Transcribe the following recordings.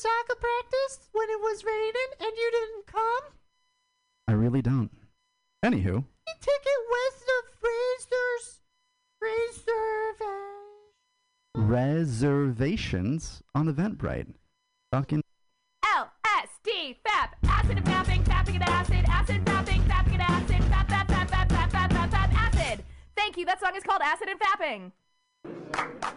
soccer practice when it was raining and you didn't come? I really don't. Anywho. The ticket was the freezers reservations. Reservations on Eventbrite. Fucking LSD fap acid and fapping fapping and acid acid fapping fapping and acid fap fap fap fap fap fap fap acid. Thank you. That song is called Acid and Fapping.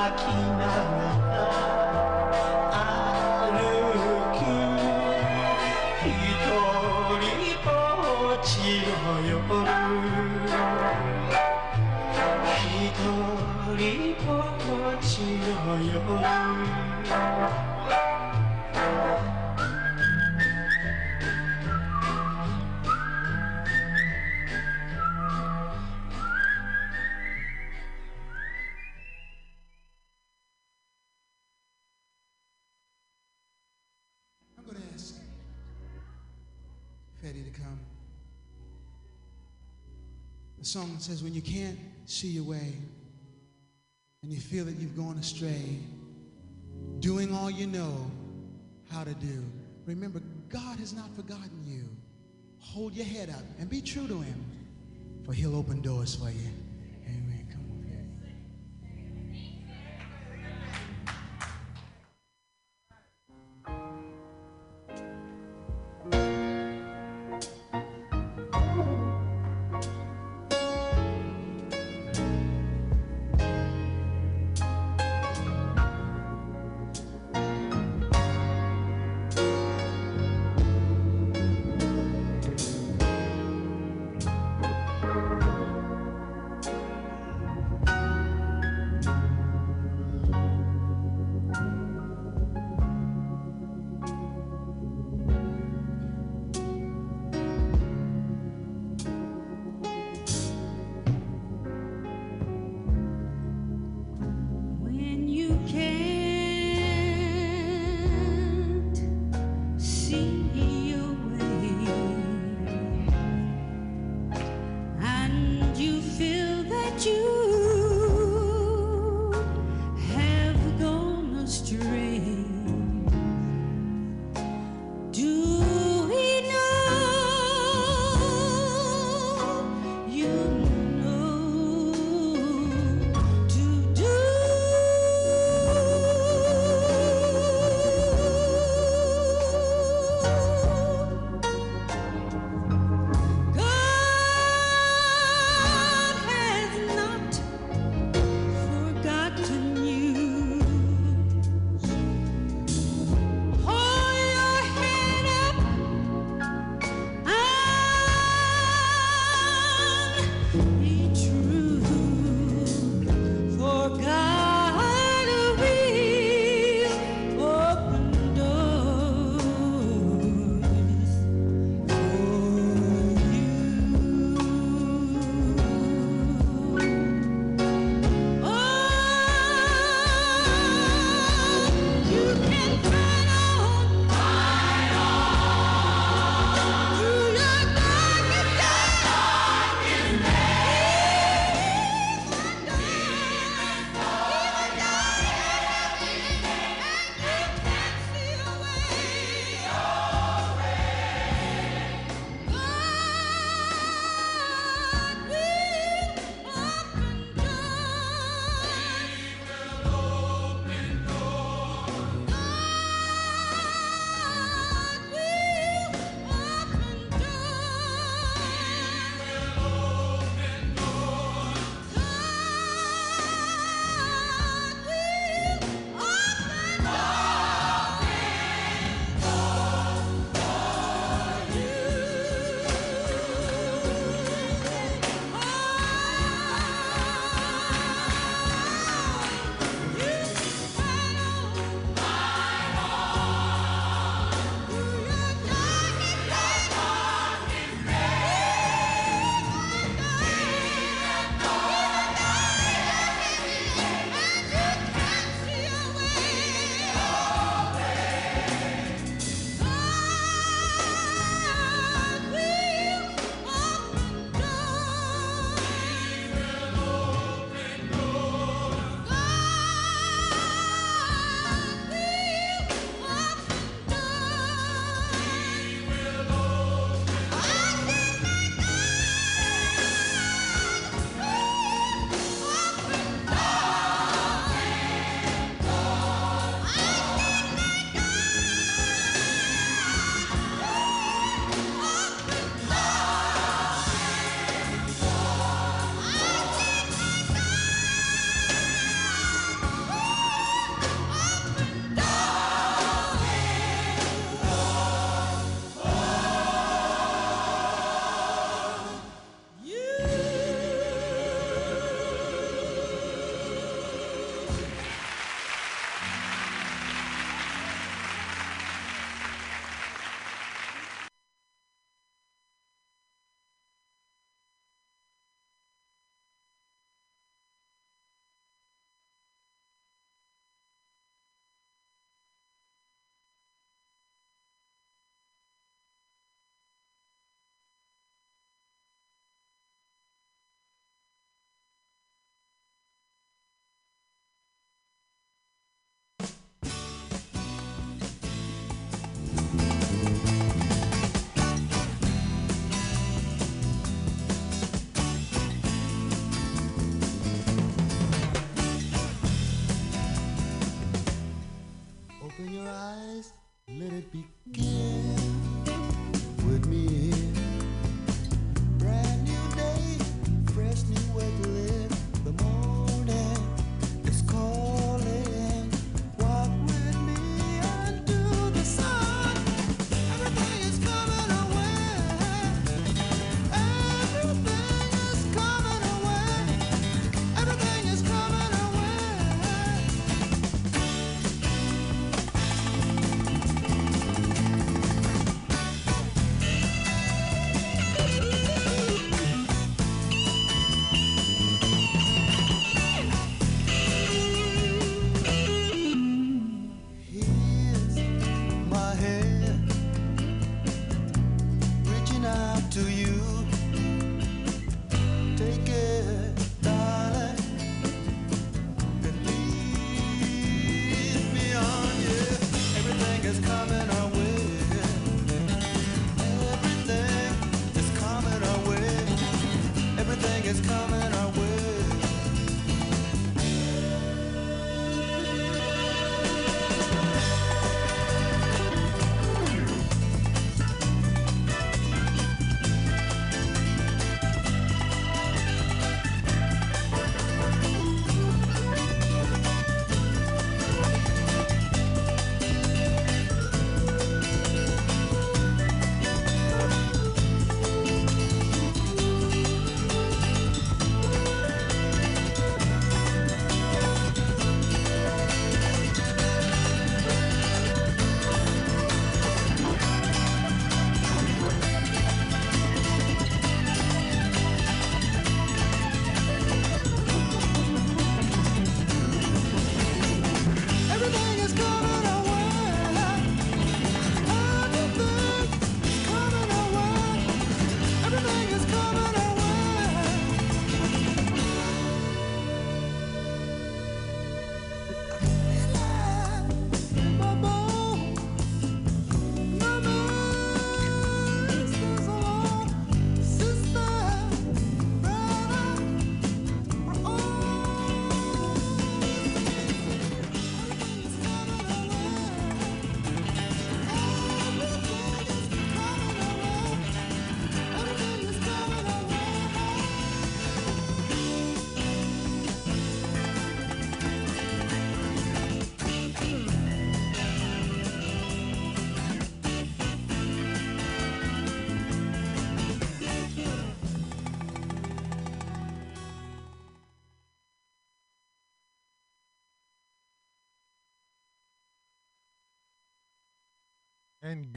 泣きながら Song says, When you can't see your way and you feel that you've gone astray, doing all you know how to do, remember, God has not forgotten you. Hold your head up and be true to Him, for He'll open doors for you.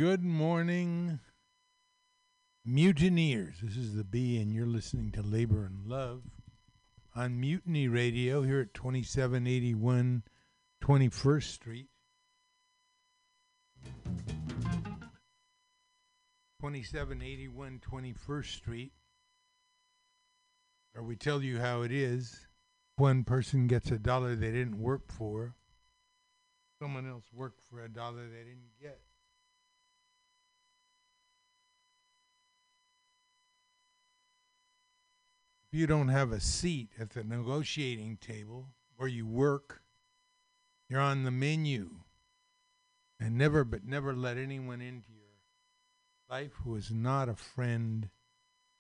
Good morning, mutineers. This is the B, and you're listening to Labor and Love on Mutiny Radio here at 2781 21st Street. 2781 21st Street, where we tell you how it is. One person gets a dollar they didn't work for, someone else worked for a dollar they didn't get. You don't have a seat at the negotiating table where you work, you're on the menu. And never, but never let anyone into your life who is not a friend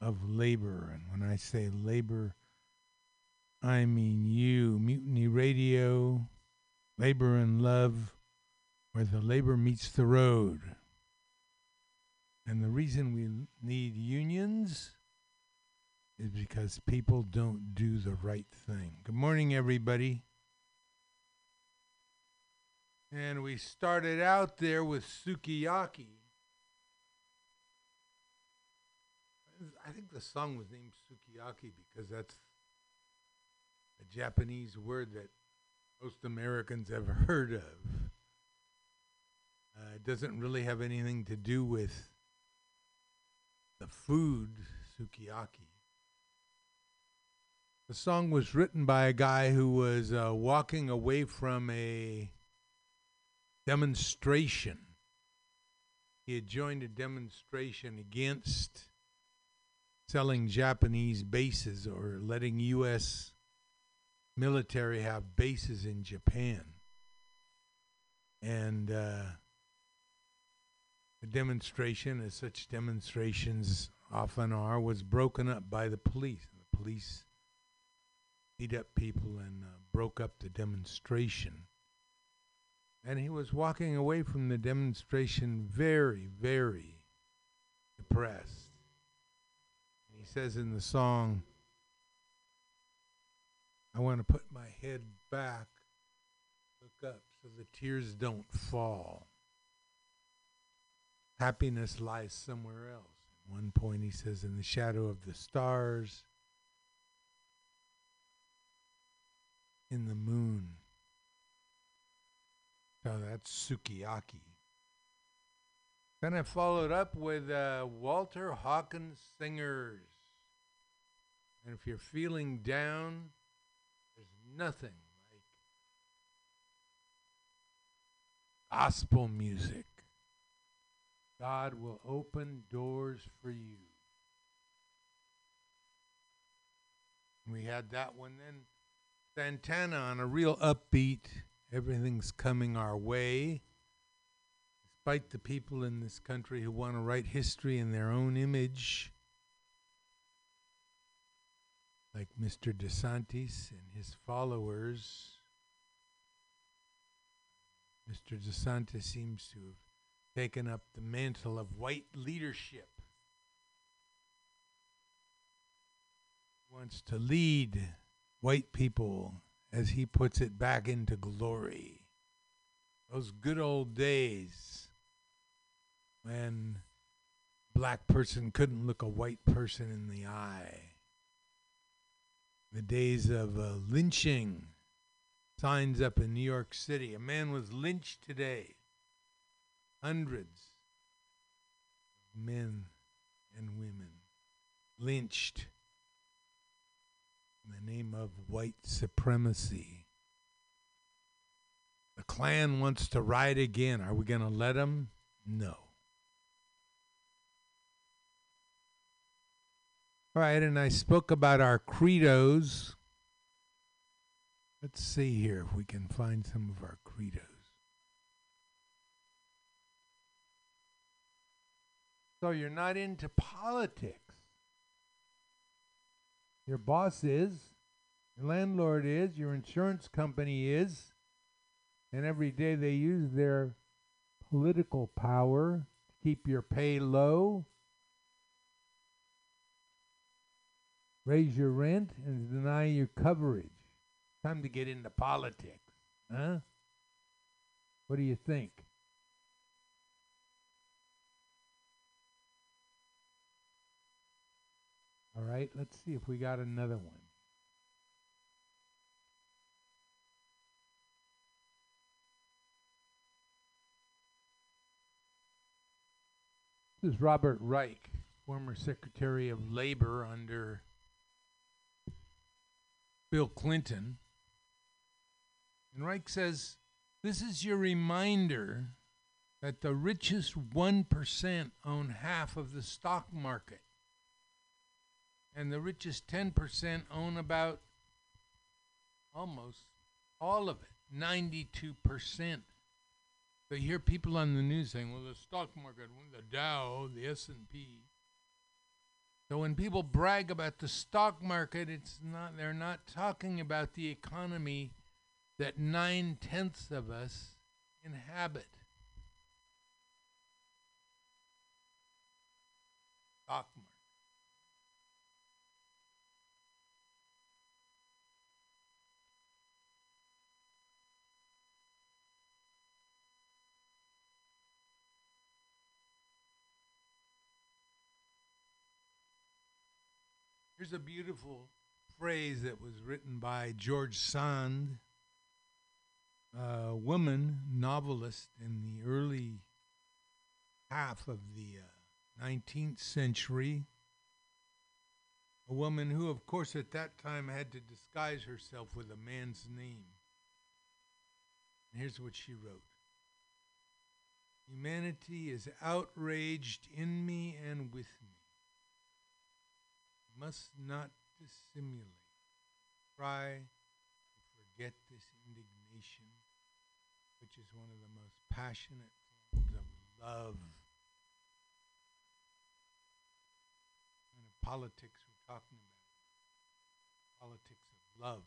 of labor. And when I say labor, I mean you. Mutiny Radio, Labor and Love, where the labor meets the road. And the reason we need unions is because people don't do the right thing. Good morning, everybody. And we started out there with sukiyaki. I think the song was named sukiyaki because that's a Japanese word that most Americans have heard of. Uh, it doesn't really have anything to do with the food sukiyaki. The song was written by a guy who was uh, walking away from a demonstration. He had joined a demonstration against selling Japanese bases or letting U.S. military have bases in Japan. And uh, the demonstration, as such demonstrations often are, was broken up by the police. The police beat up people and uh, broke up the demonstration. And he was walking away from the demonstration very, very depressed. He says in the song, I want to put my head back, look up so the tears don't fall. Happiness lies somewhere else. At one point, he says, in the shadow of the stars, in the moon. So that's sukiyaki. Then I followed up with uh, Walter Hawkins Singers. And if you're feeling down, there's nothing like gospel music. God will open doors for you. We had that one then. Santana on a real upbeat, everything's coming our way. Despite the people in this country who want to write history in their own image, like Mr. DeSantis and his followers. Mr. DeSantis seems to have taken up the mantle of white leadership. Wants to lead white people, as he puts it, back into glory. Those good old days when black person couldn't look a white person in the eye. The days of uh, lynching signs up in New York City. A man was lynched today. Hundreds of men and women lynched in the name of white supremacy. The Klan wants to ride again. Are we going to let them? No. All right, and I spoke about our credos. Let's see here if we can find some of our credos. So you're not into politics. Your boss is, your landlord is, your insurance company is, and every day they use their political power to keep your pay low, raise your rent, and deny your coverage. Time to get into politics, huh? What do you think? All right, let's see if we got another one. This is Robert Reich, former Secretary of Labor under Bill Clinton. And Reich says, This is your reminder that the richest 1% own half of the stock market, and the richest 10% own about almost all of it, 92%. So you hear people on the news saying, "Well, the stock market, the Dow, the S&P." So when people brag about the stock market, it's not they're not talking about the economy that nine tenths of us inhabit. Stock market. Here's a beautiful phrase that was written by George Sand, a woman novelist in the early half of the uh, 19th century. A woman who, of course, at that time had to disguise herself with a man's name. And here's what she wrote Humanity is outraged in me and with me must not dissimulate. Try to forget this indignation, which is one of the most passionate forms of love. And politics we're talking about. Politics of love.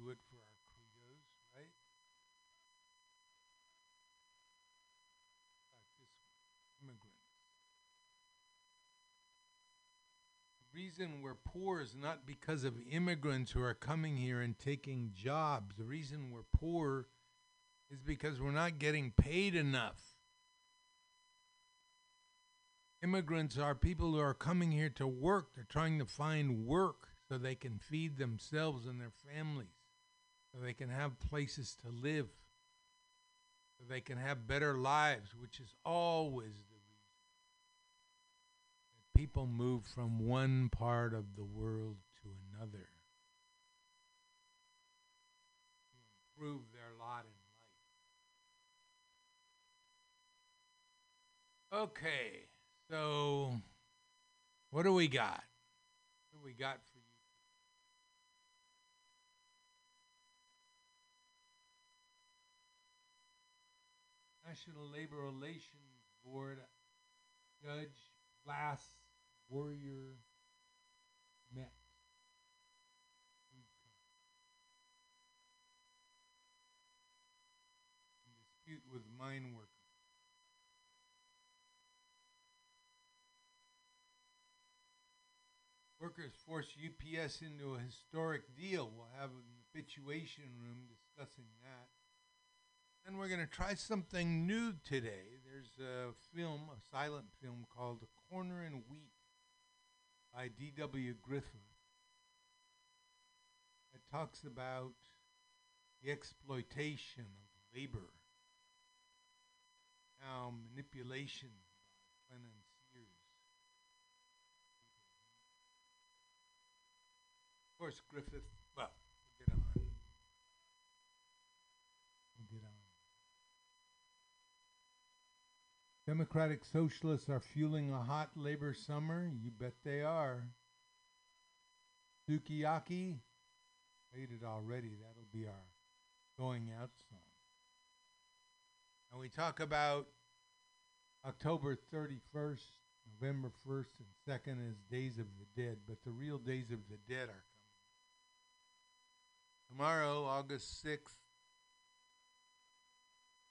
do it for our credos, right? Like this one, immigrants. The reason we're poor is not because of immigrants who are coming here and taking jobs. The reason we're poor is because we're not getting paid enough. Immigrants are people who are coming here to work. They're trying to find work so they can feed themselves and their families so they can have places to live, so they can have better lives, which is always people move from one part of the world to another to improve their lot in life. Okay, so what do we got? What do we got for you? National Labor Relations Board Judge Glass Warrior met. In dispute with mine workers. Workers force UPS into a historic deal. We'll have an habituation room discussing that. And we're going to try something new today. There's a film, a silent film called Corner in Wheat by D.W. Griffith that talks about the exploitation of labor, how manipulation by financiers. Of course, Griffith, well, we'll get on. We'll get on. Democratic Socialists are fueling a hot labor summer. You bet they are. Sukiyaki, played it already. That'll be our going out song. And we talk about October 31st, November 1st, and 2nd as Days of the Dead, but the real Days of the Dead are coming. Tomorrow, August 6th,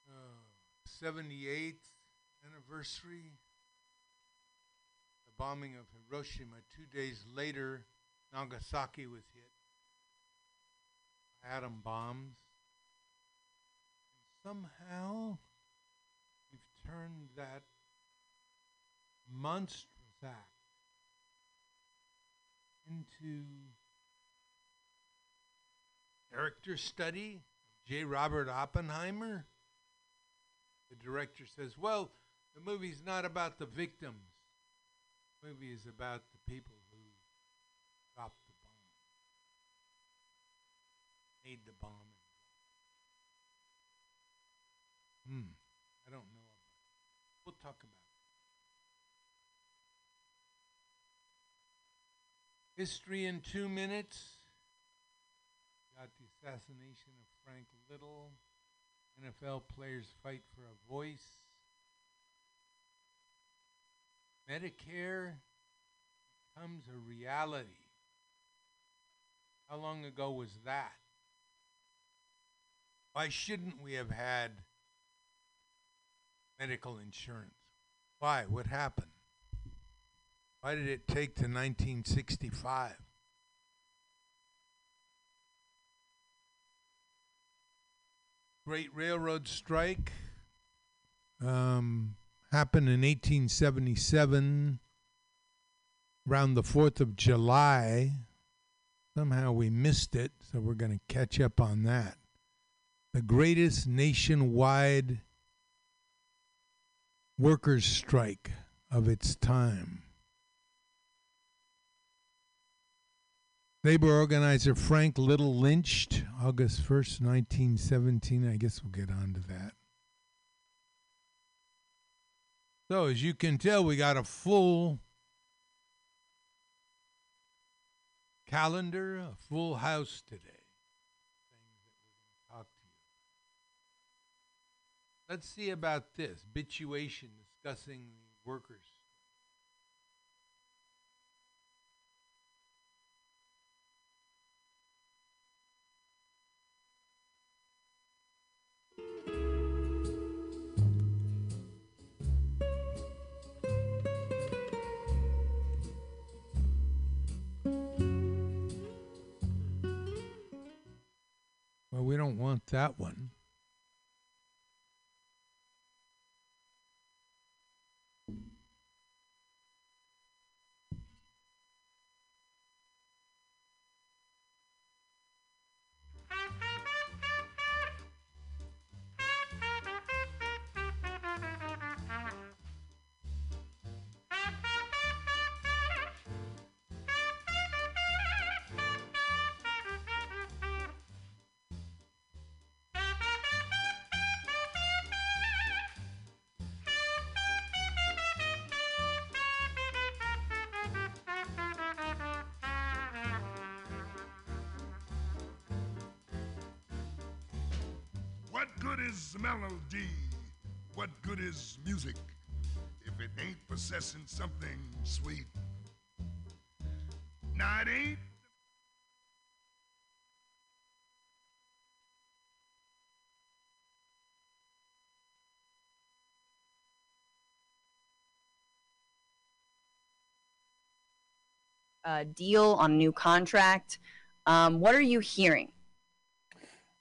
uh, 78th anniversary, the bombing of Hiroshima. Two days later, Nagasaki was hit atom bombs. Somehow, we've turned that monstrous act into character study. J. Robert Oppenheimer. The director says, "Well, the movie's not about the victims. The movie is about the people who dropped the bomb, made the bomb." Hmm. I don't know. We'll talk about it. History in two minutes. Got the assassination of Frank Little. NFL players fight for a voice. Medicare becomes a reality. How long ago was that? Why shouldn't we have had medical insurance? Why? What happened? Why did it take to 1965? Great Railroad Strike um, happened in 1877, around the 4th of July. Somehow we missed it, so we're going to catch up on that. The greatest nationwide workers' strike of its time. Labor organizer Frank Little lynched August 1st, 1917. I guess we'll get on to that. So, as you can tell, we got a full calendar, a full house today. Let's see about this bituation discussing workers. Well, we don't want that one. What good is melody? What good is music if it ain't possessing something sweet? Now it ain't. uh, deal on new contract. Um, what are you hearing?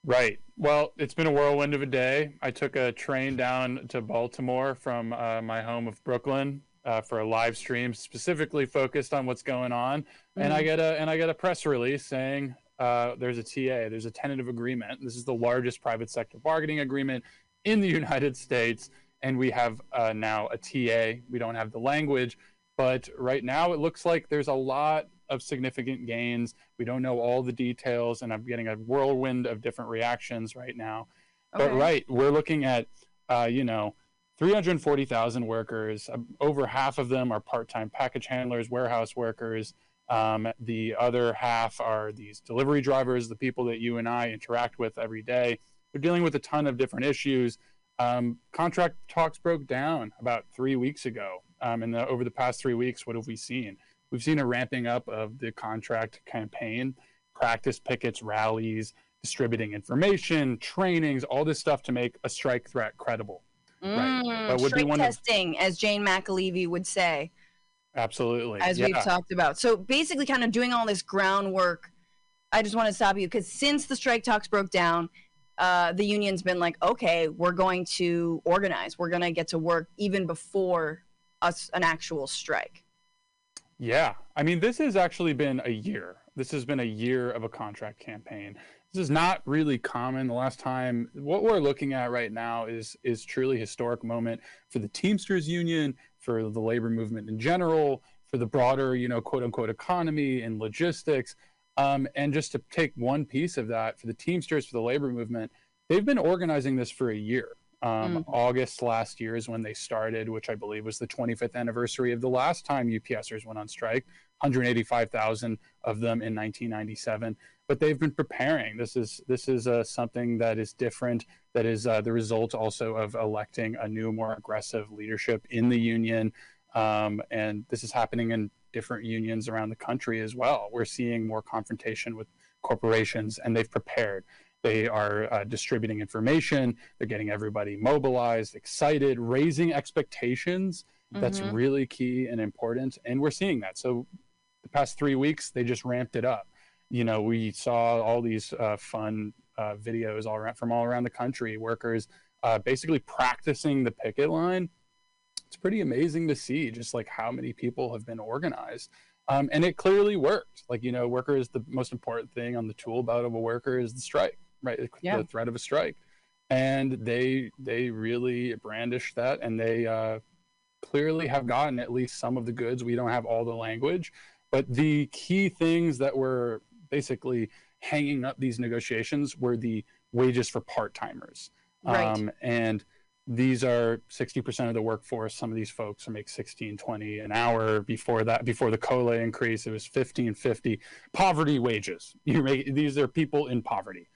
Right. Well, it's been a whirlwind of a day. I took a train down to Baltimore from uh, my home of Brooklyn uh, for a live stream specifically focused on what's going on, and I Mhm. get a and I get a press release saying uh, there's a TA, there's a tentative agreement. This is the largest private sector bargaining agreement in the United States, and we have uh, now a TA. We don't have the language, but right now it looks like there's a lot of significant gains. We don't know all the details, and I'm getting a whirlwind of different reactions right now. But right, we're looking at, uh, you know, 340,000 workers. Um, over half of them are part-time package handlers, warehouse workers. Um, the other half are these delivery drivers, the people that you and I interact with every day. We're dealing with a ton of different issues. Um, contract talks broke down about three weeks ago. Um, and the, over the past three weeks, what have we seen? We've seen a ramping up of the contract campaign, practice pickets, rallies, distributing information, trainings, all this stuff to make a strike threat credible. Right. Mm, That would be strike one of- testing, as Jane McAlevey would say, Absolutely. as yeah. we've talked about. So basically, kind of doing all this groundwork I just want to stop you because since the strike talks broke down, uh, the union's been like, okay, we're going to organize. We're going to get to work even before us an actual strike. Yeah. I mean, this has actually been a year. This has been a year of a contract campaign. This is not really common. The last time what we're looking at right now is is truly historic moment for the Teamsters union, for the labor movement in general, for the broader, you know, quote unquote economy and logistics. Um, and just to take one piece of that for the Teamsters, for the labor movement, they've been organizing this for a year. Um, August last year is when they started, which I believe was the 25th anniversary of the last time UPSers went on strike, 185,000 of them in 1997. But they've been preparing. This is this is uh, something that is different. That is uh, the result also of electing a new, more aggressive leadership in the union. Um, and this is happening in different unions around the country as well. We're seeing more confrontation with corporations, and they've prepared. They are uh, distributing information. They're getting everybody mobilized, excited, raising expectations. That's Mhm. really key and important. And we're seeing that. So, the past three weeks, they just ramped it up. You know, we saw all these uh, fun uh, videos all around from all around the country, workers uh, basically practicing the picket line it's pretty amazing to see just like how many people have been organized um, and it clearly worked like you know worker is the most important thing on the tool belt of a worker is the strike right the, Yeah. the threat of a strike. And they they really brandished that and they uh, clearly have gotten at least some of the goods. We don't have all the language but the key things that were basically hanging up these negotiations were the wages for part-timers. Right. um, and these are 60% of the workforce. Some of these folks are make 16 20 an hour. Before that before the cola increase it was 15 50 poverty wages. You make these are people in poverty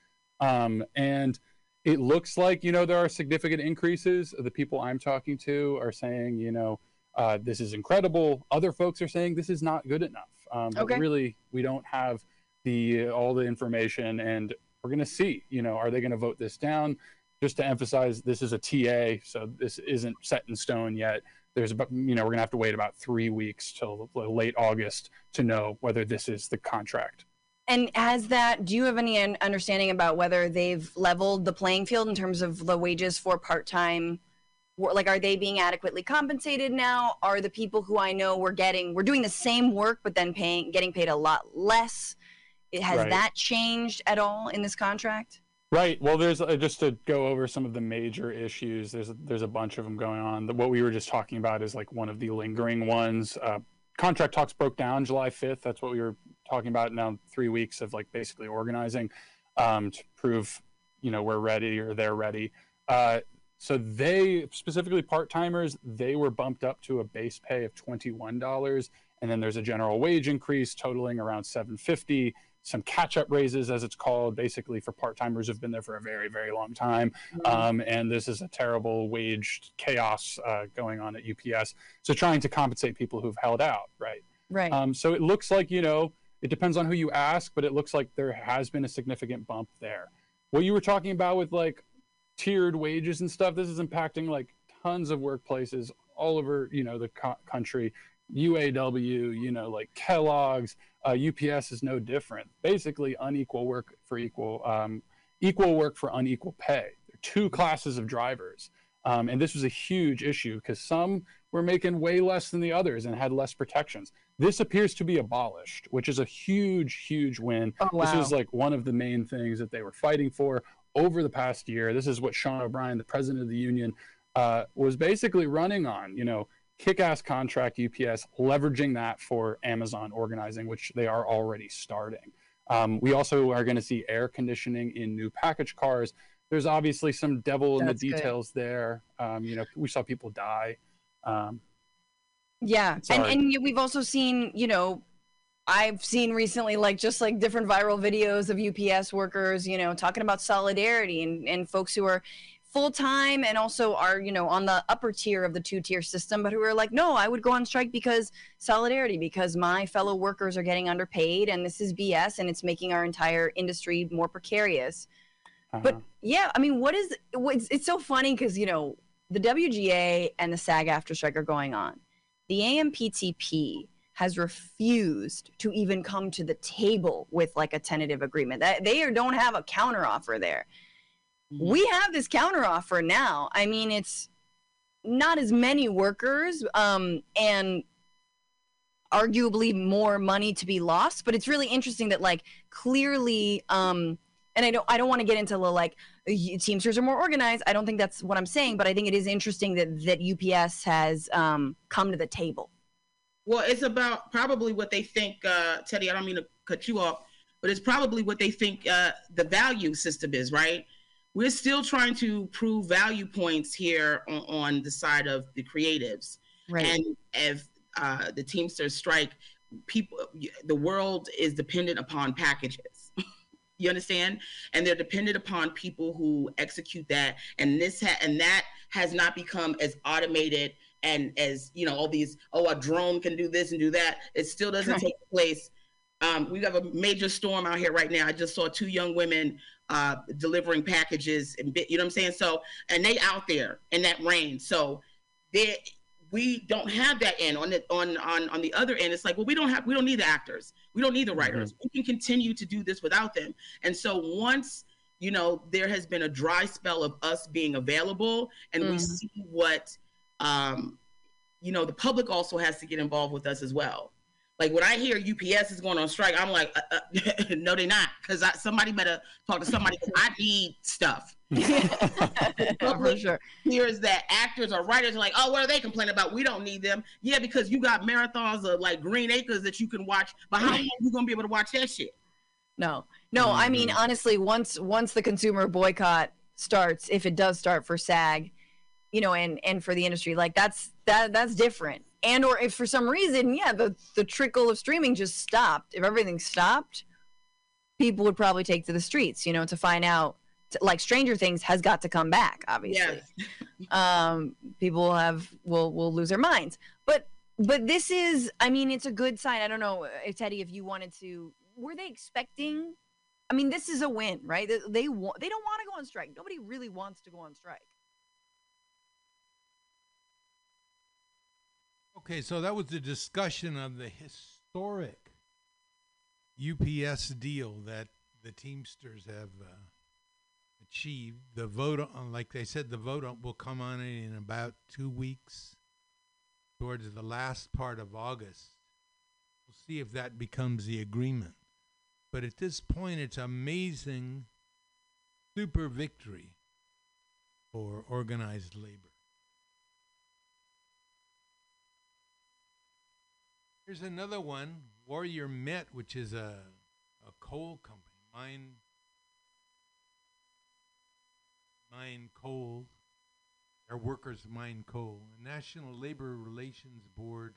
um, and it looks like you know there are significant increases the people i'm talking to are saying you know uh, this is incredible other folks are saying this is not good enough um, but Okay. really we don't have the all the information and we're going to see you know are they going to vote this down just to emphasize this is a TA, so this isn't set in stone yet. There's about you know we're gonna have to wait about three weeks till late August to know whether this is the contract. And has that, do you have any understanding about whether they've leveled the playing field in terms of the wages for part time? Like, are they being adequately compensated now? Are the people who I know were getting, we're doing the same work, but then paying, getting paid a lot less? Has Right. that changed at all in this contract? Right. Well, there's uh, just to go over some of the major issues. There's a, there's a bunch of them going on. The, what we were just talking about is like one of the lingering ones. Uh, contract talks broke down July 5th. That's what we were talking about. Now three weeks of like basically organizing um, to prove you know we're ready or they're ready. Uh, so they specifically part timers they were bumped up to a base pay of twenty one dollars, and then there's a general wage increase totaling around seven fifty some catch up raises, as it's called, basically for part timers who've been there for a very, very long time. Um, and this is a terrible wage chaos uh, going on at UPS. So trying to compensate people who've held out, right? Right. Um, so it looks like, you know, it depends on who you ask, but it looks like there has been a significant bump there. What you were talking about with like tiered wages and stuff, this is impacting like tons of workplaces all over, you know, the co- country. UAW, you know, like Kellogg's, uh, UPS is no different. Basically, unequal work for equal, um, equal work for unequal pay. There are two classes of drivers, um, and this was a huge issue because some were making way less than the others and had less protections. This appears to be abolished, which is a huge, huge win. Oh, This wow. was like one of the main things that they were fighting for over the past year. This is what Sean O'Brien, the president of the union, uh, was basically running on. You know, kick-ass contract UPS, leveraging that for Amazon organizing, which they are already starting. Um, we also are going to see air conditioning in new package cars. There's obviously some devil in the That's good. details there. Um, you know, we saw people die. Um, Yeah, and and we've also seen, you know, I've seen recently like just like different viral videos of UPS workers, you know, talking about solidarity and and folks who are full time and also are, you know, on the upper tier of the two tier system, but who are like, no, I would go on strike because solidarity, because my fellow workers are getting underpaid and this is BS and it's making our entire industry more precarious. But uh-huh. yeah, I mean, what is what's it's so funny because you know the WGA and the SAG-AFTRA strike are going on. The AMPTP has refused to even come to the table with like a tentative agreement. That they don't have a counteroffer there. We have this counteroffer now. I mean, it's not as many workers um, and arguably more money to be lost but it's really interesting that like clearly um and i don't i don't want to get into the like teamsters are more organized i don't think that's what i'm saying but i think it is interesting that that ups has um come to the table Well, it's about probably what they think, uh, Teddy. I don't mean to cut you off, but it's probably what they think uh, the value system is, right? We're still trying to prove value points here on, on the side of the creatives. Right. And if uh, the Teamsters strike, people, the world is dependent upon packages. You understand? And they're dependent upon people who execute that. And this ha- and that has not become as automated and as you know all these oh a drone can do this and do that. It still doesn't take place. Um, we have a major storm out here right now. I just saw two young women uh, delivering packages and bit, you know what I'm saying. So and they out there in that rain. So they we don't have that end on the on on on the other end. It's like well we don't have we don't need the actors. We don't need the writers. We can continue to do this without them. And so once you know there has been a dry spell of us being available and we Mhm. see what um you know the public also has to get involved with us as well like when i hear ups is going on strike i'm like uh, uh, no they're not because somebody better talk to somebody 'cause i need stuff for sure hears that actors or writers are like oh what are they complaining about we don't need them yeah because you got marathons of like green acres that you can watch but how long you gonna be able to watch that shit No, no. I mean, Mm-hmm. honestly, once once the consumer boycott starts, if it does start for SAG, you know, and and for the industry, like that's that that's different. And or if for some reason, yeah, the the trickle of streaming just stopped. If everything stopped, people would probably take to the streets, you know, to find out. t- Like Stranger Things has got to come back, obviously. um, people will have will will lose their minds. But but this is, I mean, it's a good sign. I don't know, uh, Teddy, if you wanted to, were they expecting? I mean, this is a win, right? They they, wa- they don't want to go on strike. Nobody really wants to go on strike. Okay, so that was the discussion of the historic UPS deal that the Teamsters have uh, achieved. The vote, on, like they said, the vote on, will come on in about two weeks, towards the last part of August. We'll see if that becomes the agreement. But at this point, it's amazing, super victory for organized labor. Here's another one, Warrior Met, which is a, a coal company, mine, mine coal. Their workers mine coal. A National Labor Relations Board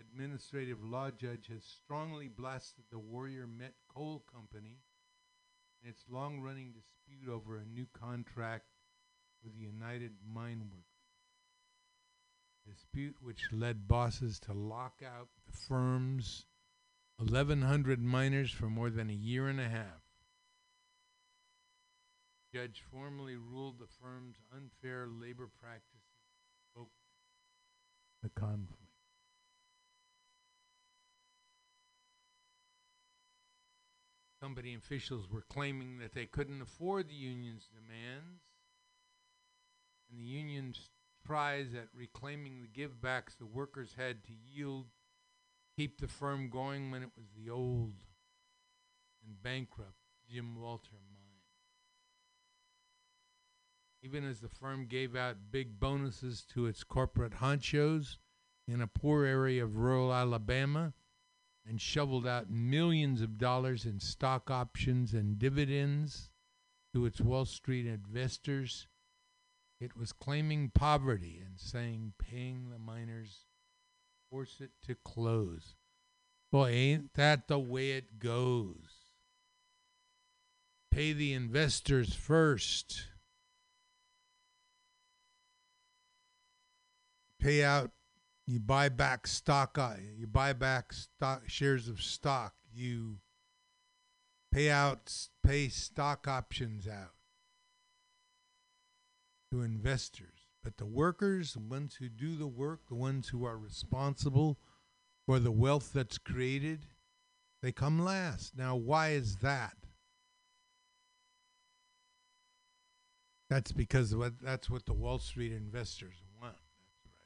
administrative law judge has strongly blasted the Warrior Met Coal Company in its long-running dispute over a new contract with the United Mine Workers dispute which led bosses to lock out the firm's 1,100 miners for more than a year and a half. Judge formally ruled the firm's unfair labor practices provoked the conflict. Company officials were claiming that they couldn't afford the union's demands, and the union's tries at reclaiming the givebacks the workers had to yield keep the firm going when it was the old and bankrupt Jim Walter mine. Even as the firm gave out big bonuses to its corporate honchos in a poor area of rural Alabama and shoveled out millions of dollars in stock options and dividends to its Wall Street investors, it was claiming poverty and saying paying the miners force it to close. Boy, ain't that the way it goes? Pay the investors first. Pay out. You buy back stock. uh, You buy back stock shares of stock. You pay out. Pay stock options out to investors. But the workers, the ones who do the work, the ones who are responsible for the wealth that's created, they come last. Now, why is that? That's because what that's what the Wall Street investors want. That's right.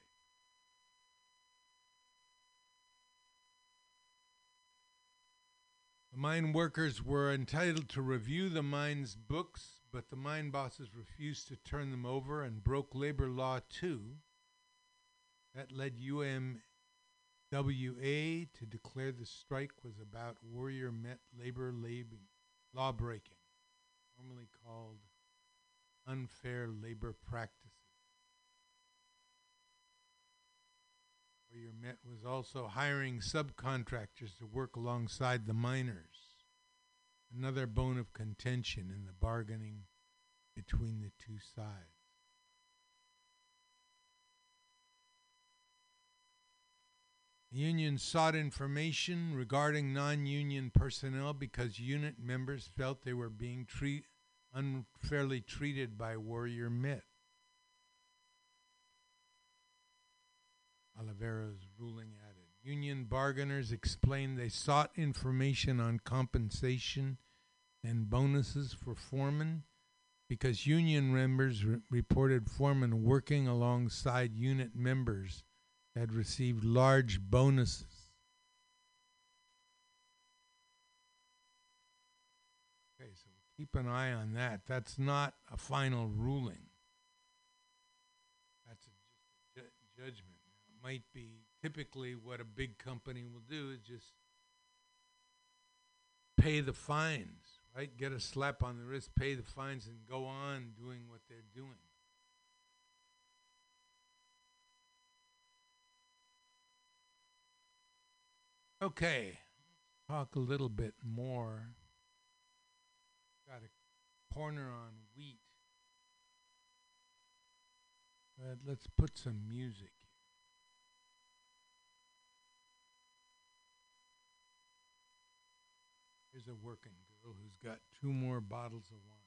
The mine workers were entitled to review the mine's books, but the mine bosses refused to turn them over and broke labor law too. That led UMWA to declare the strike was about warrior met labor lab- law breaking, formerly called unfair labor practices. Warrior Met was also hiring subcontractors to work alongside the miners, another bone of contention in the bargaining between the two sides. The union sought information regarding non union personnel because unit members felt they were being treat, unfairly treated by Warrior Met. Oliveira's ruling Union bargainers explained they sought information on compensation and bonuses for foremen because union members re- reported foremen working alongside unit members had received large bonuses. Okay, so keep an eye on that. That's not a final ruling. That's a, ju- judgment. It might be typically what a big company will do is just pay the fines, right? Get a slap on the wrist, pay the fines, and go on doing what they're doing. Okay, talk a little bit more. Got a corner on wheat. But let's put some music. Here's a working girl who's got two more bottles of wine.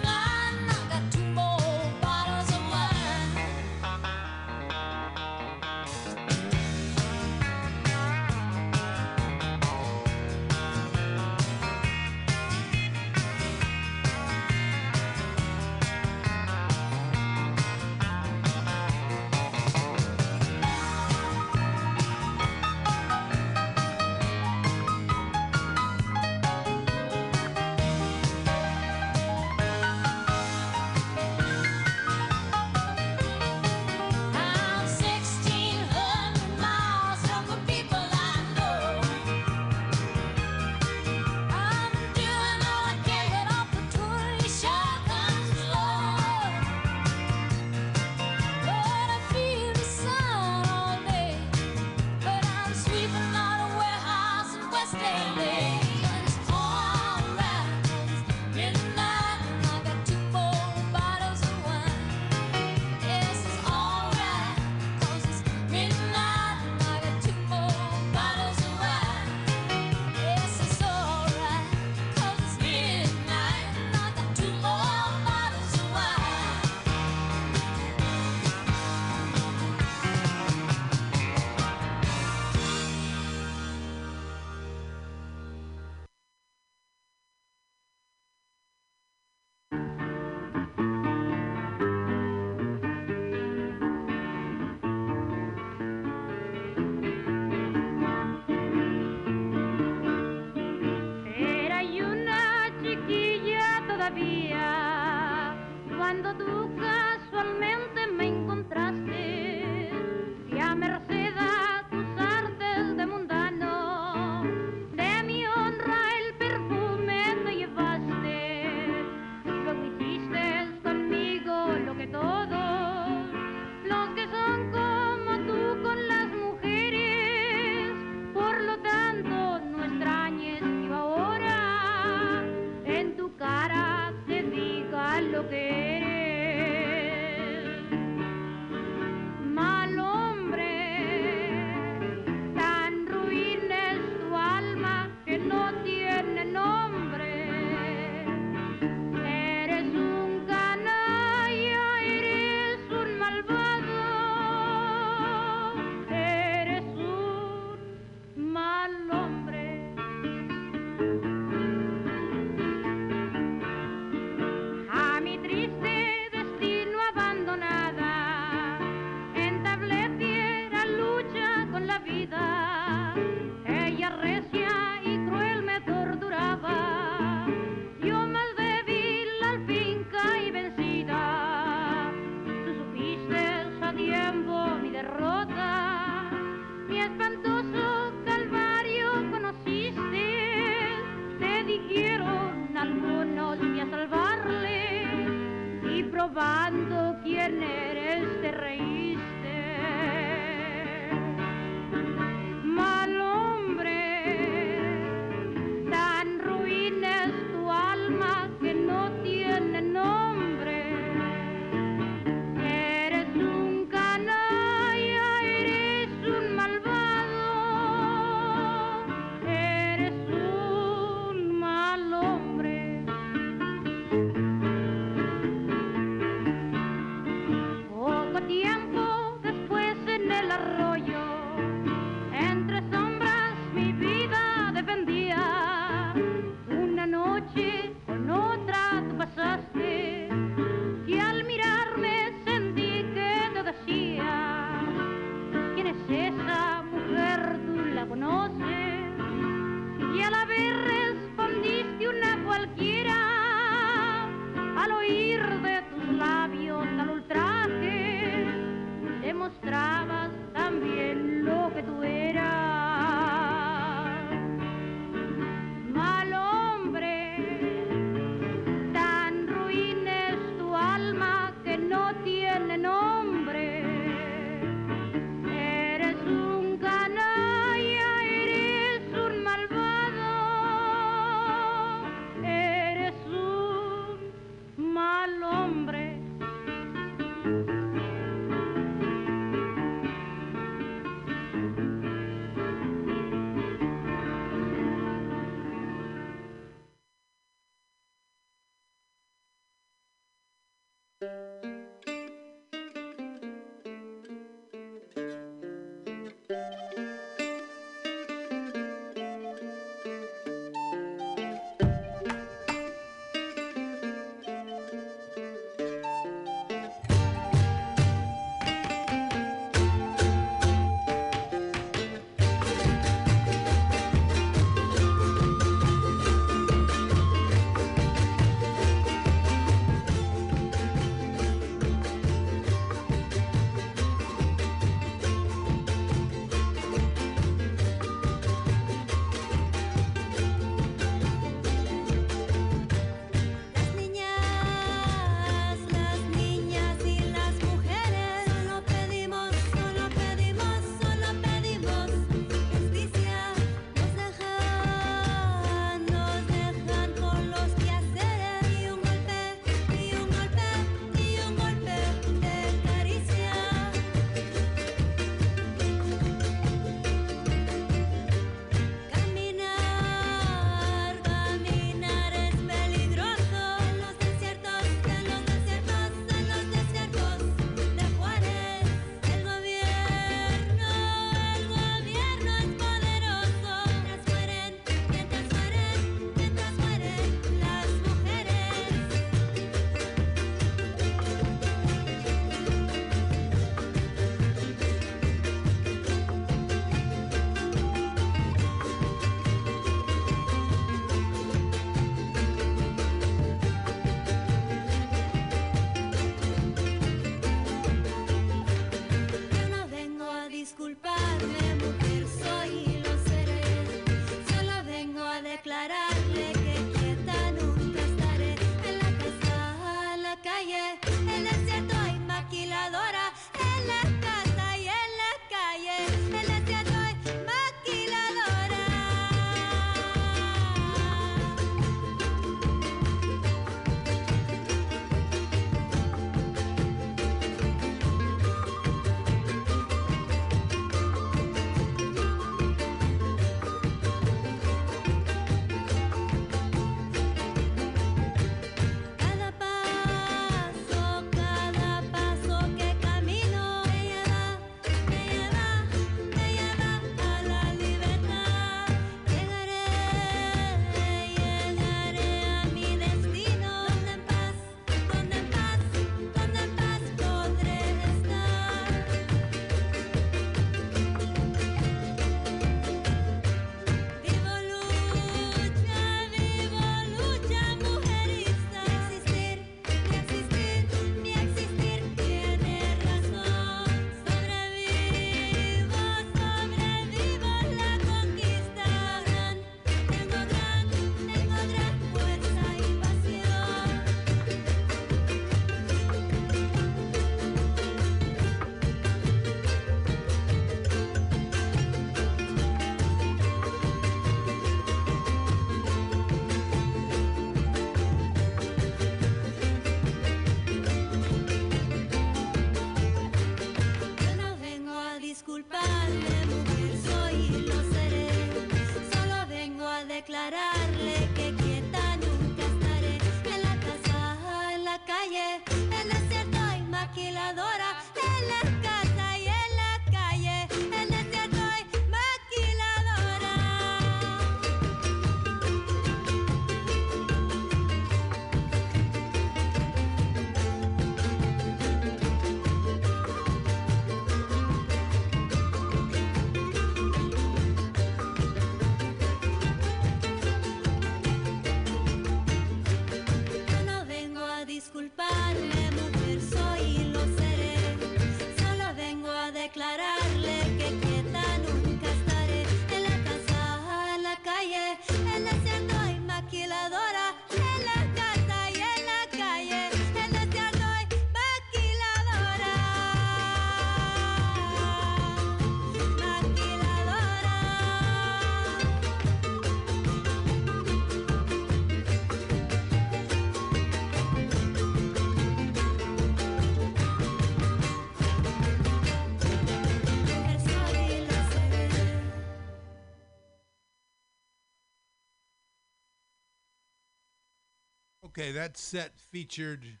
Okay, that set featured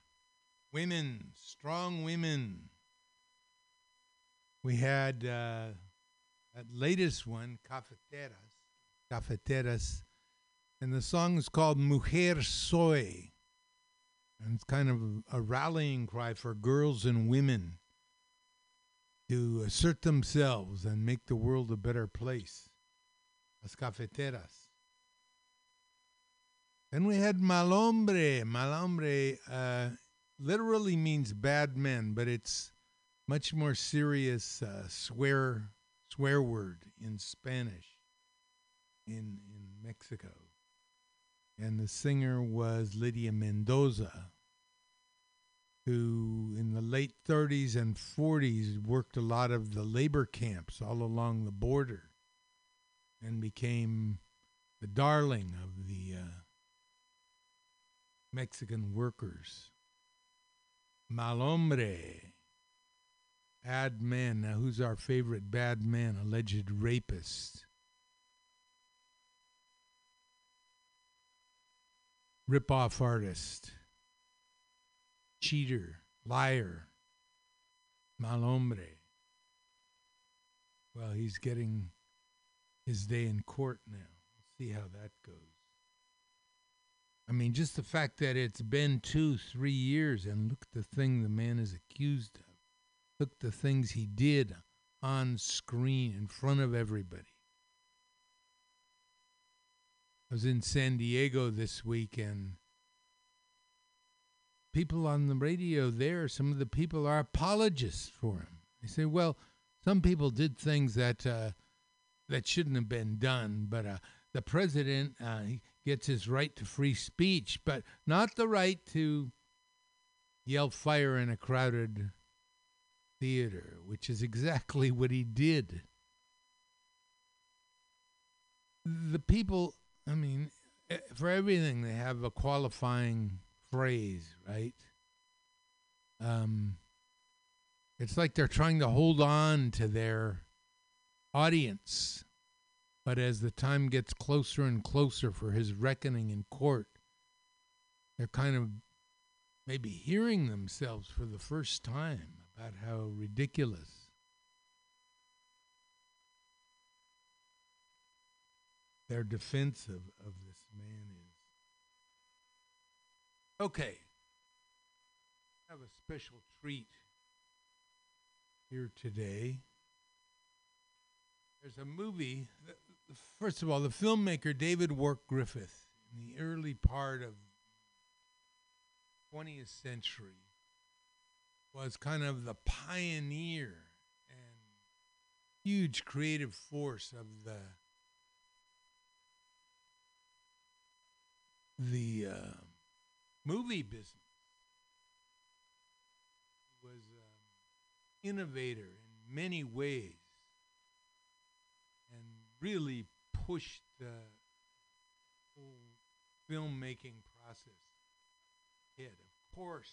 women, strong women. We had uh, that latest one, Cafeteras, Cafeteras, and the song is called Mujer Soy. And it's kind of a rallying cry for girls and women to assert themselves and make the world a better place. Las Cafeteras. Then we had Mal Hombre. Malombre uh, literally means bad men, but it's much more serious uh, swear swear word in Spanish in in Mexico. And the singer was Lydia Mendoza, who in the late 30s and 40s worked a lot of the labor camps all along the border and became the darling of the uh, Mexican workers. Mal Hombre. Bad man. Now, who's our favorite bad man? Alleged rapist. Rip-off artist. Cheater. Liar. Mal Hombre. Well, he's getting his day in court now. See how that goes. I mean, just the fact that it's been two, three years, and look at the thing the man is accused of. Look the things he did on screen in front of everybody. I was in San Diego this week, and people on the radio there, some of the people are apologists for him. They say, well, some people did things that uh, that shouldn't have been done, but uh, the president uh, he gets his right to free speech, but not the right to yell fire in a crowded theater, which is exactly what he did. The people, I mean, for everything they have a qualifying phrase, right? Um, it's like they're trying to hold on to their audience. But as the time gets closer and closer for his reckoning in court, they're kind of maybe hearing themselves for the first time about how ridiculous their defense of, of this man is. Okay. I have a special treat here today. There's a movie. th- th- First of all, the filmmaker David Wark Griffith, in the early part of 20th century, was kind of the pioneer and huge creative force of the the uh, movie business. He was um, innovator in many ways really pushed the whole filmmaking process ahead. Of course,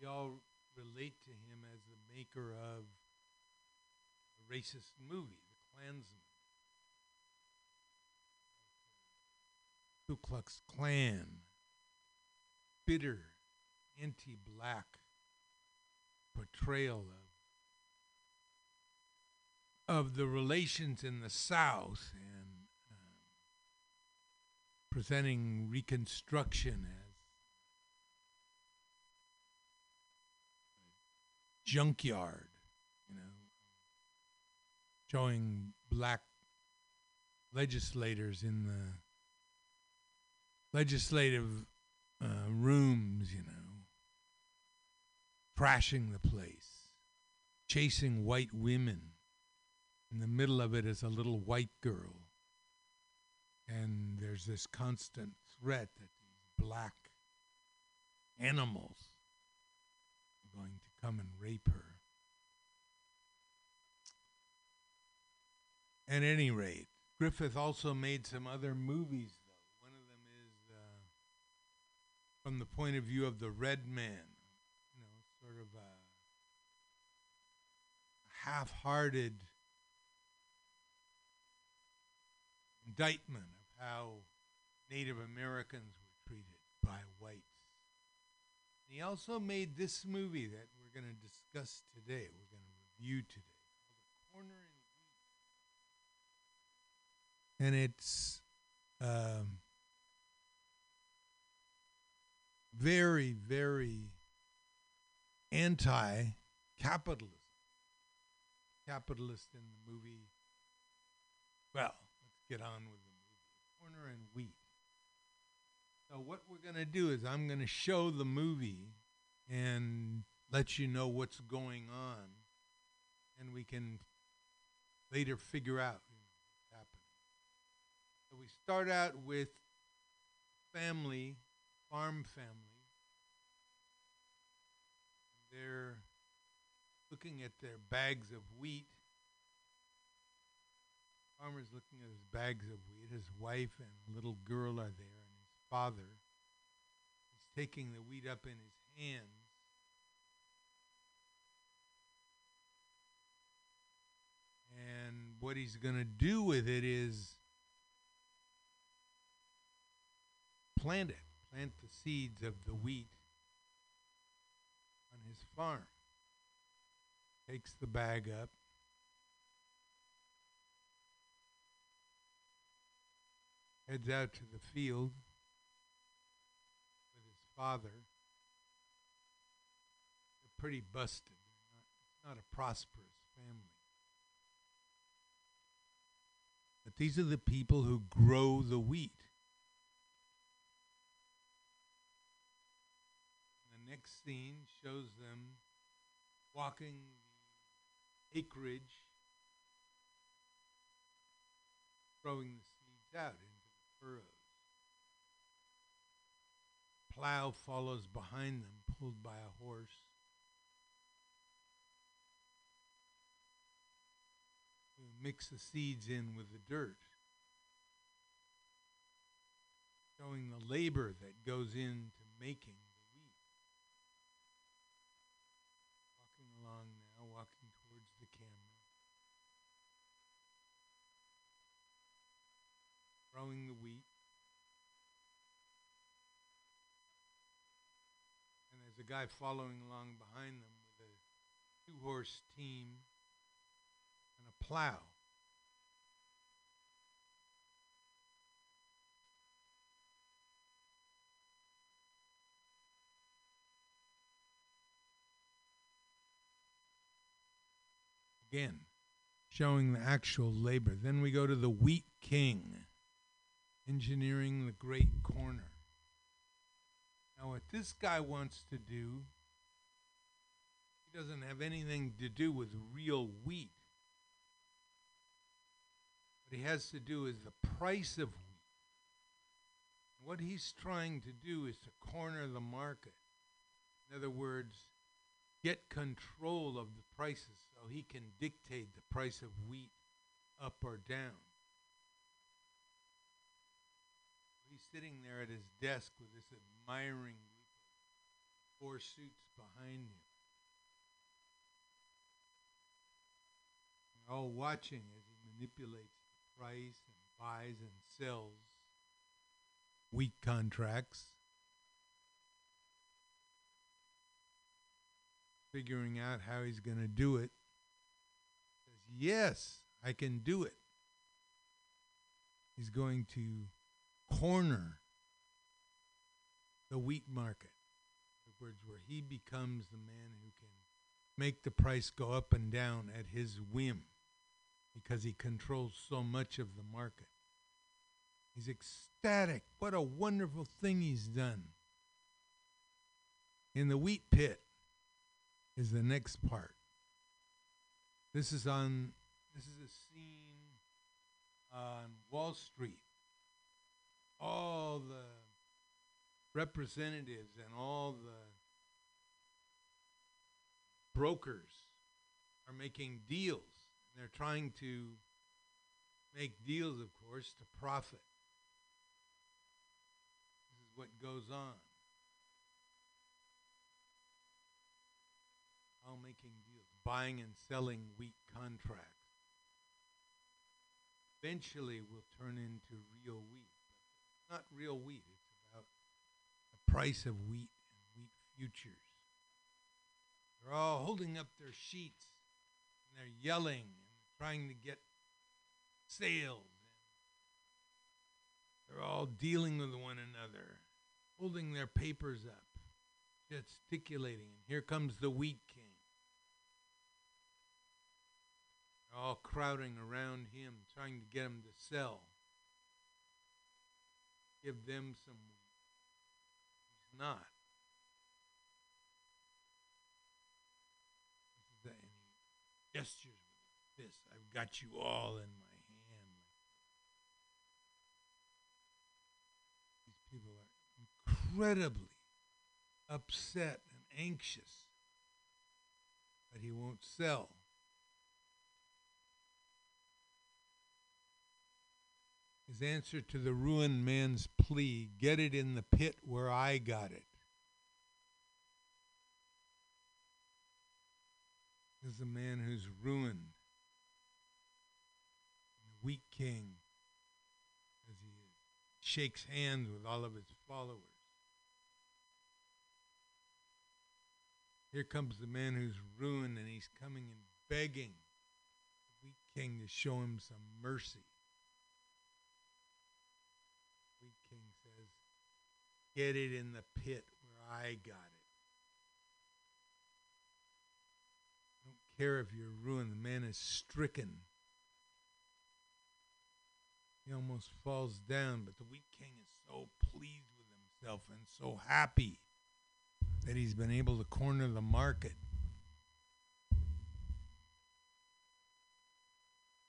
we all relate to him as the maker of a racist movie, The Clansman. Ku Klux Klan, bitter, anti-black portrayal of of the relations in the South and um, presenting Reconstruction as junkyard, you know, showing black legislators in the legislative uh, rooms, you know, trashing the place, chasing white women. In the middle of it is a little white girl. And there's this constant threat that these black animals are going to come and rape her. At any rate, Griffith also made some other movies, though. One of them is uh, from the point of view of the red man, you know, sort of a half-hearted indictment of how Native Americans were treated by whites. He also made this movie that we're going to discuss today, we're going to review today, called A Corner. And it's um, very, very anti capitalist. Capitalist in the movie. Get on with the movie. Corner in Wheat. So, what we're going to do is I'm going to show the movie and let you know what's going on, and we can later figure out what's happening. So, we start out with family, farm family. They're looking at their bags of wheat. Farmer's looking at his bags of wheat. His wife and little girl are there, and his father. is taking the wheat up in his hands. And what he's going to do with it is plant it, plant the seeds of the wheat on his farm. Takes the bag up. Heads out to the field with his father. They're pretty busted. Not, it's not a prosperous family. But these are the people who grow the wheat. The next scene shows them walking the acreage, throwing the seeds out furrows. Plow follows behind them, pulled by a horse. who Mix the seeds in with the dirt, showing the labor that goes into making the wheat. Walking along now, walking towards the camera. Throwing the wheat. And there's a guy following along behind them with a two horse team and a plow. Again, showing the actual labor. Then we go to the Wheat King, engineering the great corner. Now, what this guy wants to do, he doesn't have anything to do with real wheat. What he has to do is the price of wheat. What he's trying to do is to corner the market. In other words, get control of the prices so he can dictate the price of wheat up or down. He's sitting there at his desk with this admiring group of four suits behind him. They're all watching as he manipulates the price and buys and sells wheat contracts, figuring out how he's going to do it. Says, "Yes, I can do it." He's going to corner the wheat market. In other words, where he becomes the man who can make the price go up and down at his whim because he controls so much of the market. He's ecstatic. What a wonderful thing he's done. In the wheat pit is the next part. This is on this is a scene on Wall Street. All the representatives and all the brokers are making deals. They're trying to make deals, of course, to profit. This is what goes on. All making deals, buying and selling wheat contracts. Eventually will turn into real wheat. Not real wheat, it's about the price of wheat and wheat futures. They're all holding up their sheets and they're yelling and trying to get sales. They're all dealing with one another, holding their papers up, gesticulating. And here comes the wheat king. They're all crowding around him, trying to get him to sell. Give them some wheat. He's not. He gestures with his fist. I've got you all in my hand. These people are incredibly upset and anxious that he won't sell. His answer to the ruined man's plea get it in the pit where I got it. Is a man who's ruined. The weak king, as he is, shakes hands with all of his followers. Here comes the man who's ruined, and he's coming and begging the weak king to show him some mercy. Wheat king says, Get it in the pit where I got it. I don't care if you're ruined. The man is stricken. He almost falls down, but the wheat king is so pleased with himself and so happy that he's been able to corner the market.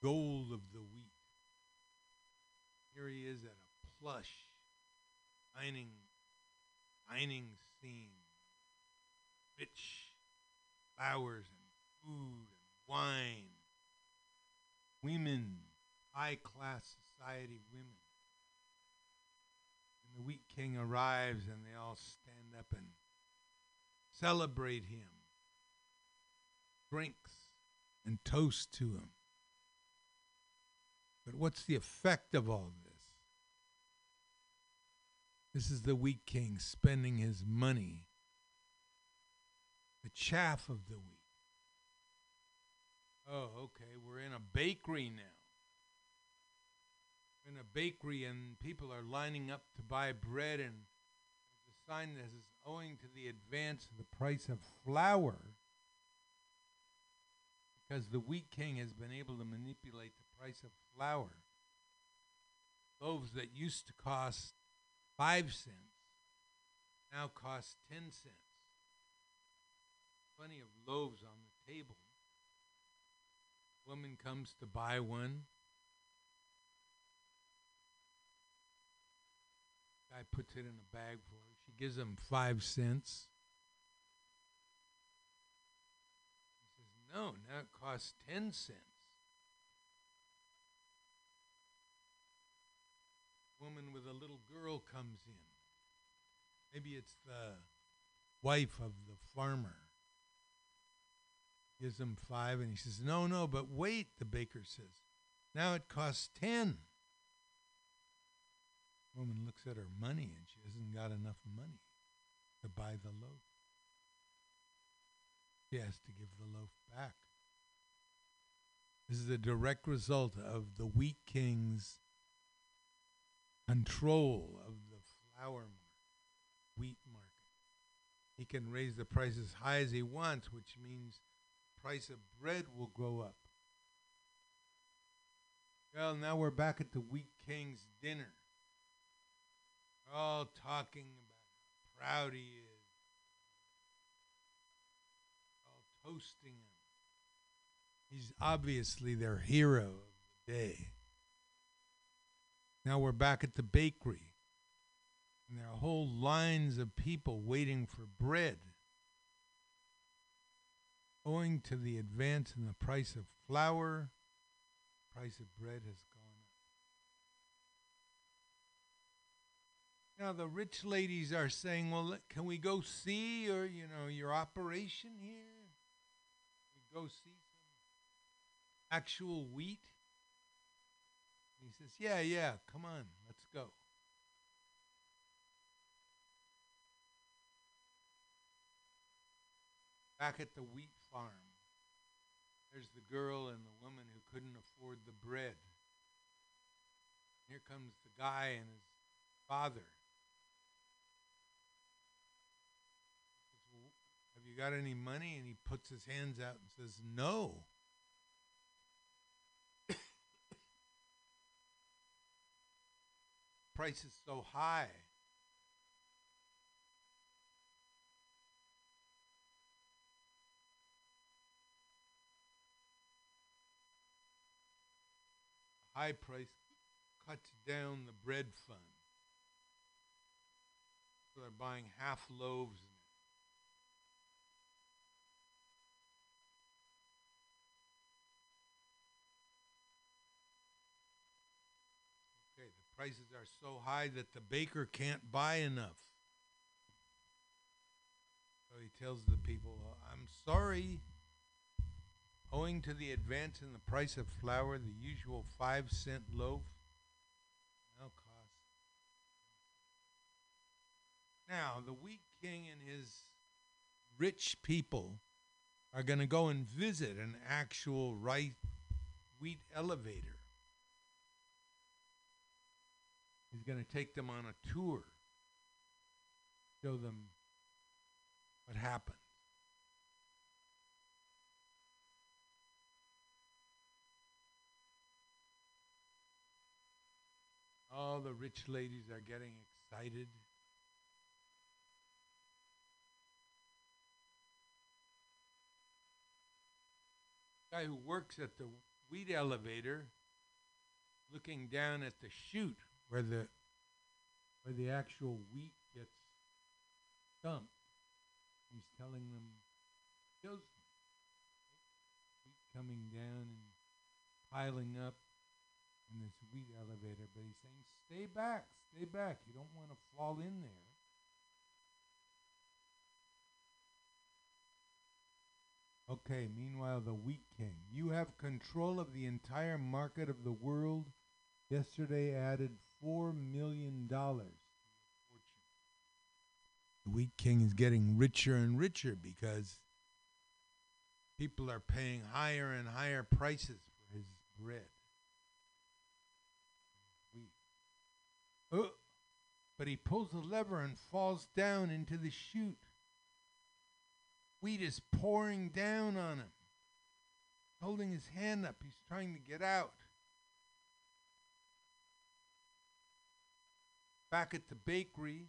Gold of the wheat. Here he is at a plush dining dining scene. Rich flowers and food and wine. Women, high class society women. And the wheat king arrives and they all stand up and celebrate him, drinks and toast to him. But what's the effect of all this? This is the wheat king spending his money, the chaff of the wheat. Oh, okay, we're in a bakery now. In a bakery, and people are lining up to buy bread, and a sign that says, owing to the advance of the price of flour, because the wheat king has been able to manipulate the price of flour. Loaves that used to cost five cents now costs ten cents. Plenty of loaves on the table. Woman comes to buy one. Guy puts it in a bag for her. She gives him five cents. He says, No, now it costs ten cents. Woman with a little girl comes in. Maybe it's the wife of the farmer. Gives him five, and he says, No, no, but wait, the baker says. Now it costs ten. Woman looks at her money and she hasn't got enough money to buy the loaf. She has to give the loaf back. This is a direct result of the wheat king's control of the flour market, wheat market. He can raise the price as high as he wants, which means price of bread will go up. Well, now we're back at the wheat king's dinner. All talking about how proud he is. All toasting him. He's obviously their hero of the day. Now we're back at the bakery. And there are whole lines of people waiting for bread. Owing to the advance in the price of flour, price of bread has gone up. Now the rich ladies are saying, "Well, can we go see your, you know, your operation here? We go see some actual wheat." He says, "Yeah, yeah, come on, let's go." Back at the wheat farm, there's the girl and the woman who couldn't afford the bread. Here comes the guy and his father. He says, "Well, Have you got any money? And he puts his hands out and says, No. Price is so high. high price cuts down the bread fund. So they're buying half loaves. Okay, the prices are so high that the baker can't buy enough. So he tells the people, I'm sorry. Owing to the advance in the price of flour, the usual five cent loaf now costs. Now, the wheat king and his rich people are going to go and visit an actual right wheat elevator. He's going to take them on a tour, show them what happened. All the rich ladies are getting excited. Guy who works at the wheat elevator, looking down at the chute where the where the actual wheat gets dumped. He's telling them, them wheat coming down and piling up in this wheat elevator, but he's saying, stay back, stay back. You don't want to fall in there. Okay, meanwhile, the wheat king. You have control of the entire market of the world. Yesterday added $4 million. The wheat king is getting richer and richer because people are paying higher and higher prices for his bread. Oh, but he pulls the lever and falls down into the chute. Wheat is pouring down on him. Holding his hand up, he's trying to get out. Back at the bakery,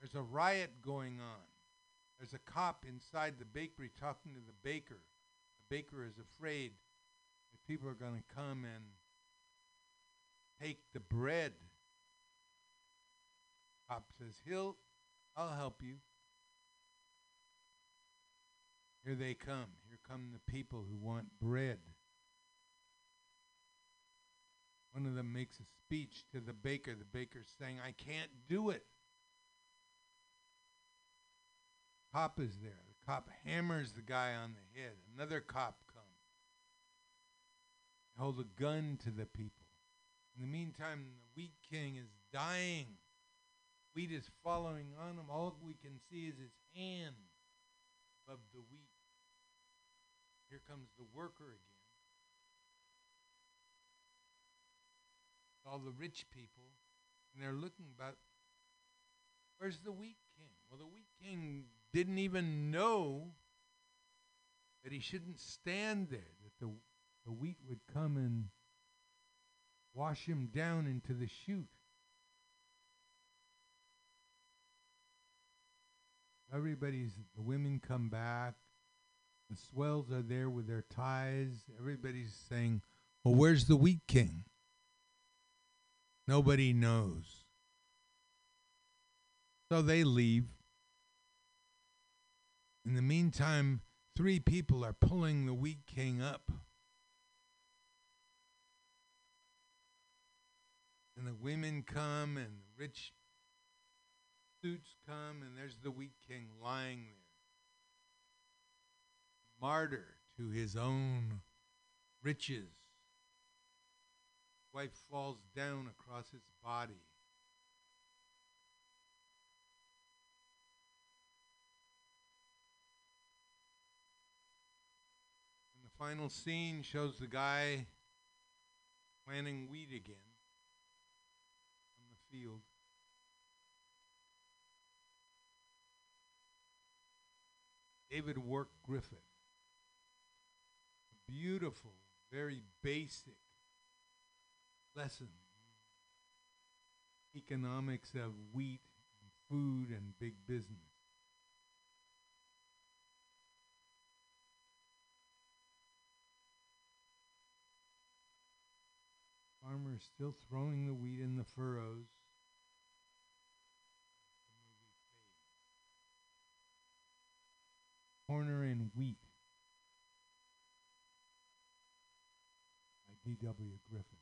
there's a riot going on. There's a cop inside the bakery talking to the baker. The baker is afraid that people are going to come and take the bread. Cop says, He'll, I'll help you. Here they come. Here come the people who want bread. One of them makes a speech to the baker. The baker's saying, I can't do it. Cop is there. The cop hammers the guy on the head. Another cop comes. Hold a gun to the people. In the meantime, the Wheat King is dying. Wheat is following on him. All we can see is his hand above the wheat. Here comes the worker again. All the rich people, and they're looking about where's the wheat king? Well, the wheat king didn't even know that he shouldn't stand there, that the, the wheat would come and wash him down into the chute. Everybody's, the women come back. The swells are there with their ties. Everybody's saying, Well, where's the wheat king? Nobody knows. So they leave. In the meantime, three people are pulling the wheat king up. And the women come and the rich suits come, and there's the wheat king lying there. Martyr to his own riches. Wife falls down across his body. And the final scene shows the guy planting wheat again on the field. David Wark Griffith. Beautiful, very basic lesson. Economics of wheat, and food, and big business. Farmers still throwing the wheat in the furrows. Corner in Wheat by D.W. Griffith.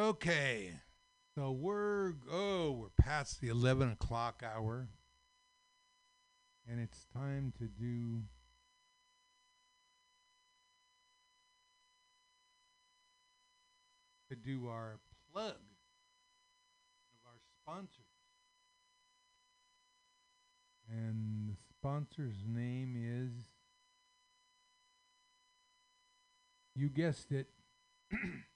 Okay, so we're oh we're past the eleven o'clock hour, and it's time to do. To do our plug of our sponsors. And the sponsor's name is, you guessed it,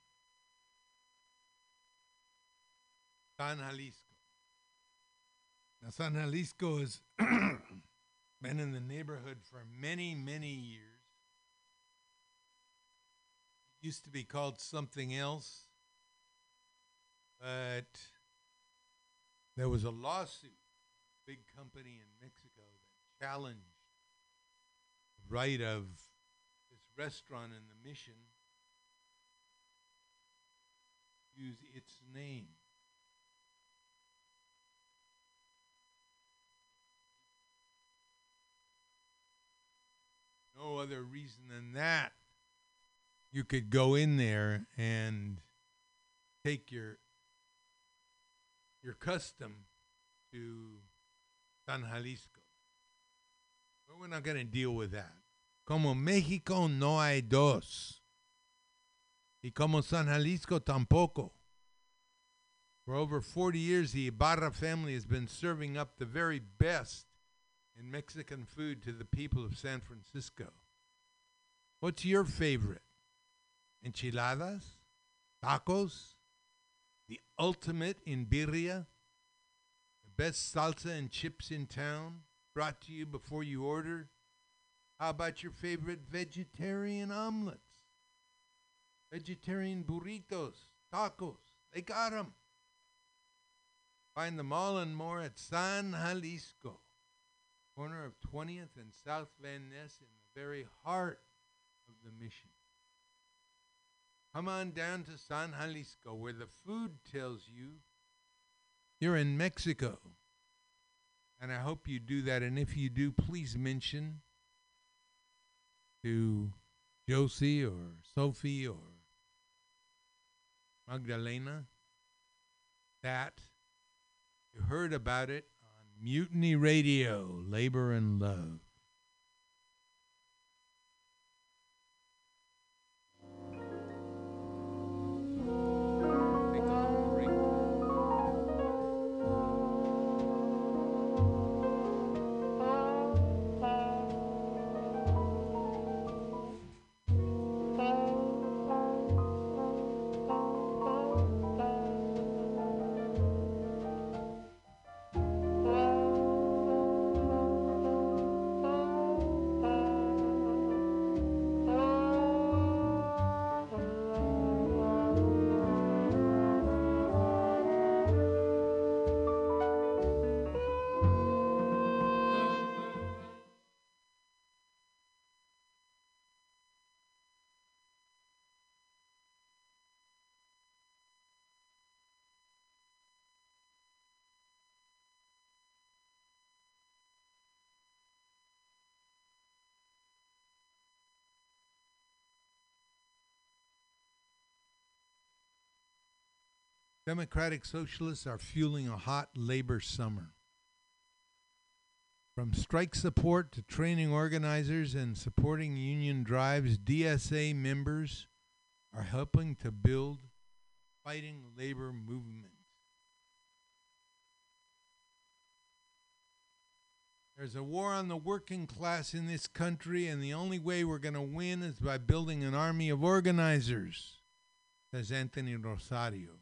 San Jalisco. Now, San Jalisco has been in the neighborhood for many, many years. It used to be called something else, but there was a lawsuit, big company in Mexico that challenged the right of this restaurant in the mission use its name. No other reason than that. You could go in there and take your your custom to San Jalisco. But we're not going to deal with that. Como Mexico no hay dos. Y como San Jalisco tampoco. For over 40 years, the Ibarra family has been serving up the very best in Mexican food to the people of San Francisco. What's your favorite? Enchiladas? Tacos? The ultimate in birria? The best salsa and chips in town? Brought to you before you order? How about your favorite vegetarian omelets? Vegetarian burritos, tacos? They got 'em. Find them all and more at San Jalisco corner of 20th and South Van Ness in the very heart of the mission. Come on down to San Jalisco where the food tells you you're in Mexico. And I hope you do that. And if you do, please mention to Josie or Sophie or Magdalena that. You heard about it Mutiny Radio, Labor and Love. Democratic Socialists are fueling a hot labor summer. From strike support to training organizers and supporting union drives, DSA members are helping to build fighting labor movement. There's a war on the working class in this country, and the only way we're going to win is by building an army of organizers, says Anthony Rosario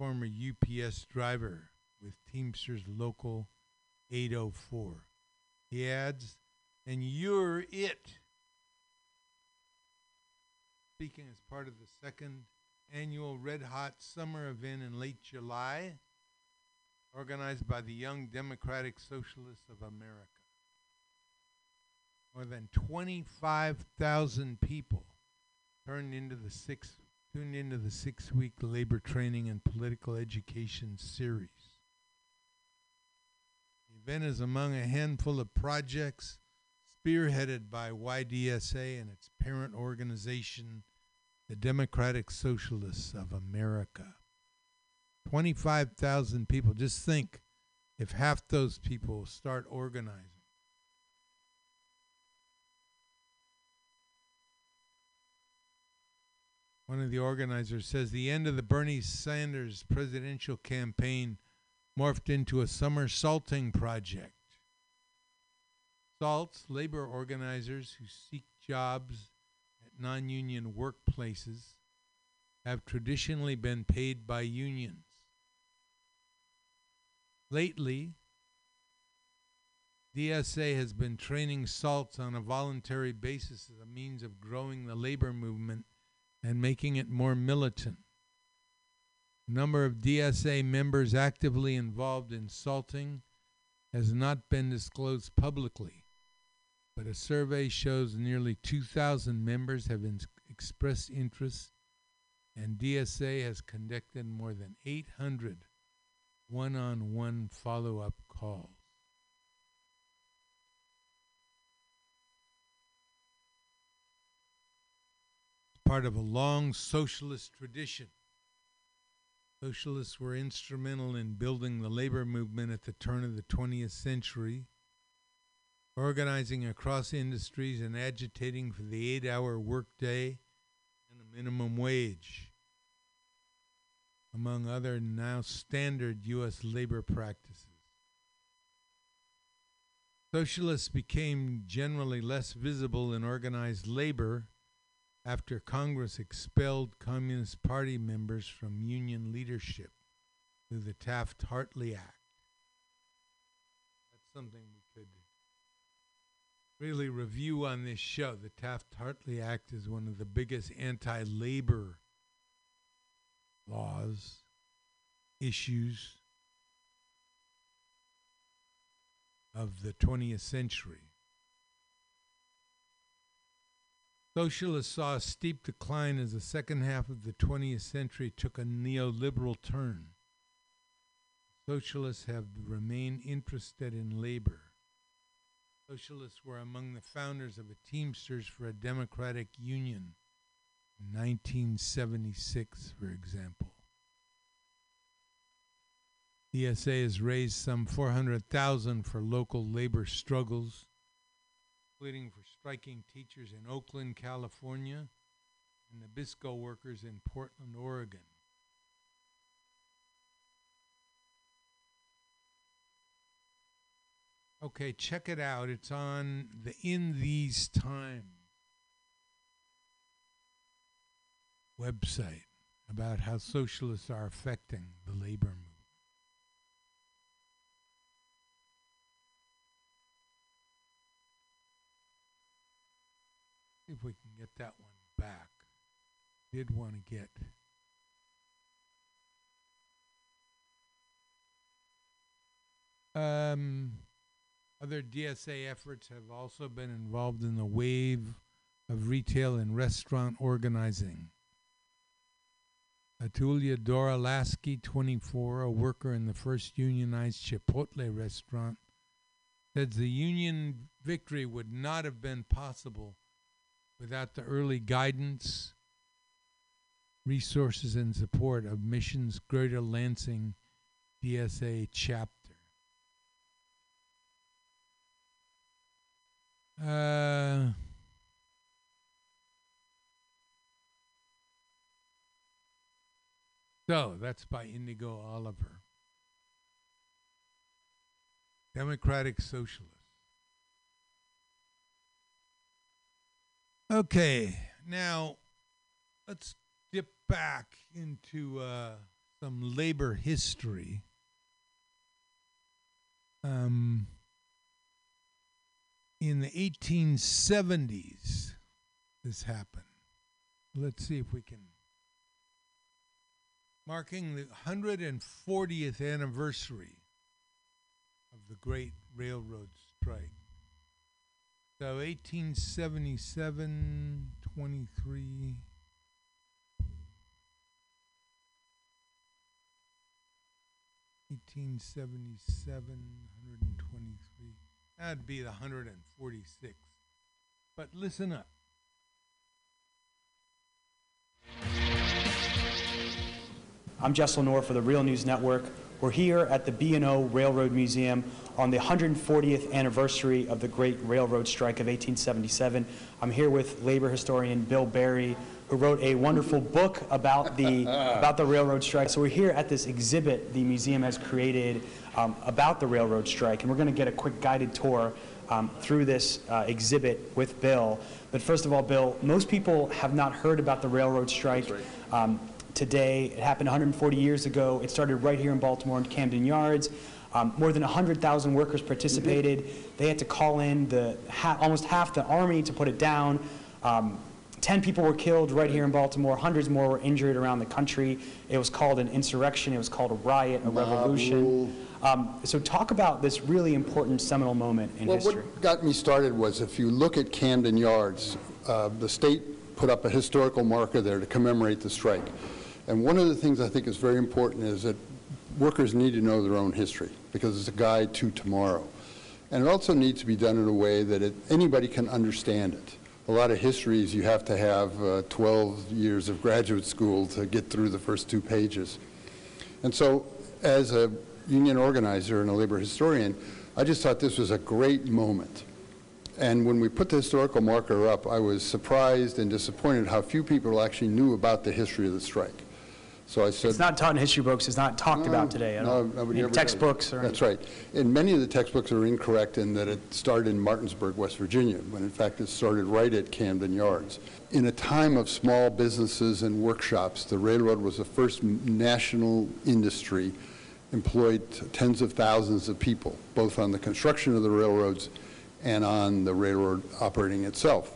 former UPS driver with Teamsters Local 804. He adds, and you're it. Speaking as part of the second annual Red Hot Summer event in late July, organized by the Young Democratic Socialists of America. More than 25,000 people turned into the six tuned into the six week labor training and political education series. The event is among a handful of projects spearheaded by YDSA and its parent organization, the Democratic Socialists of America. 25,000 people. Just think if half those people start organizing. One of the organizers says the end of the Bernie Sanders presidential campaign morphed into a summer salting project. Salts, labor organizers who seek jobs at non union workplaces, have traditionally been paid by unions. Lately, DSA has been training salts on a voluntary basis as a means of growing the labor movement and making it more militant. The number of DSA members actively involved in salting has not been disclosed publicly, but a survey shows nearly 2,000 members have expressed interest, and DSA has conducted more than 800 one on one follow up calls. Part of a long socialist tradition. Socialists were instrumental in building the labor movement at the turn of the 20th century, organizing across industries and agitating for the eight hour workday and a minimum wage, among other now standard U.S. labor practices. Socialists became generally less visible in organized labor after Congress expelled Communist Party members from union leadership through the Taft Hartley Act. That's something we could really review on this show. The Taft Hartley Act is one of the biggest anti labor laws, issues of the 20th century. Socialists saw a steep decline as the second half of the 20th century took a neoliberal turn. Socialists have remained interested in labor. Socialists were among the founders of a Teamsters for a Democratic Union in 1976, for example. DSA has raised some 400,000 for local labor struggles, including for striking teachers in Oakland, California, and Nabisco workers in Portland, Oregon. Okay, check it out. It's on the In These Times website about how socialists are affecting the labor movement. See if we can get that one back. Did want to get. Um, other DSA efforts have also been involved in the wave of retail and restaurant organizing. Atulia Doralaski, 24, a worker in the first unionized Chipotle restaurant, says the union victory would not have been possible without the early guidance, resources, and support of Mission's Greater Lansing DSA chapter. Uh, so that's by Indigo Oliver. Democratic Socialist. Okay, now let's dip back into uh, some labor history. Um, in the 1870s, this happened. Let's see if we can. Marking the 140th anniversary of the Great Railroad Strike. So 1877, 23. Eighteen seventy-seven, hundred and twenty-three. That'd be the hundred and forty-six. But listen up. I'm Jaisal Noor for the Real News Network. We're here at the B&O Railroad Museum on the 140th anniversary of the Great Railroad Strike of 1877. I'm here with labor historian Bill Barry, who wrote a wonderful book about the about the railroad strike. So we're here at this exhibit the museum has created um, about the railroad strike, and we're going to get a quick guided tour um, through this uh, exhibit with Bill. But first of all, Bill, most people have not heard about the railroad strike. Um, today. It happened 140 years ago. It started right here in Baltimore in Camden Yards. Um, more than 100,000 workers participated. They had to call in the ha- almost half the army to put it down. Um, 10 people were killed right here in Baltimore. Hundreds more were injured around the country. It was called an insurrection. It was called a riot, a Mob revolution. Um, so talk about this really important seminal moment in well, history. what got me started was if you look at Camden Yards, uh, the state put up a historical marker there to commemorate the strike. And one of the things I think is very important is that workers need to know their own history because it's a guide to tomorrow. And it also needs to be done in a way that it, anybody can understand it. A lot of histories you have to have uh, 12 years of graduate school to get through the first two pages. And so as a union organizer and a labor historian, I just thought this was a great moment. And when we put the historical marker up, I was surprised and disappointed how few people actually knew about the history of the strike. So I said, It's not taught in history books. It's not talked about today at no, all. nobody in ever does. textbooks or That's right. And many of the textbooks are incorrect in that it started in Martinsburg, West Virginia, when in fact it started right at Camden Yards. In a time of small businesses and workshops, the railroad was the first national industry, employed tens of thousands of people, both on the construction of the railroads and on the railroad operating itself.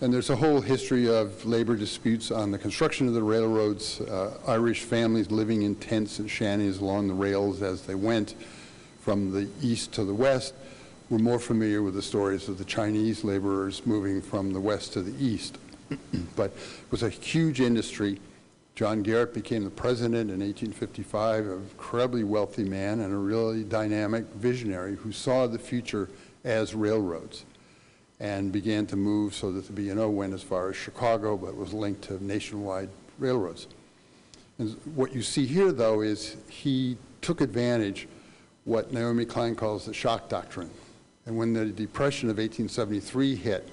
And there's a whole history of labor disputes on the construction of the railroads, uh, Irish families living in tents and shanties along the rails as they went from the east to the west. We're more familiar with the stories of the Chinese laborers moving from the west to the east. but it was a huge industry. John Garrett became the president in 1855, an incredibly wealthy man and a really dynamic visionary who saw the future as railroads and began to move so that the B&O went as far as Chicago, but was linked to nationwide railroads. And what you see here, though, is he took advantage what Naomi Klein calls the shock doctrine. And when the Depression of 1873 hit,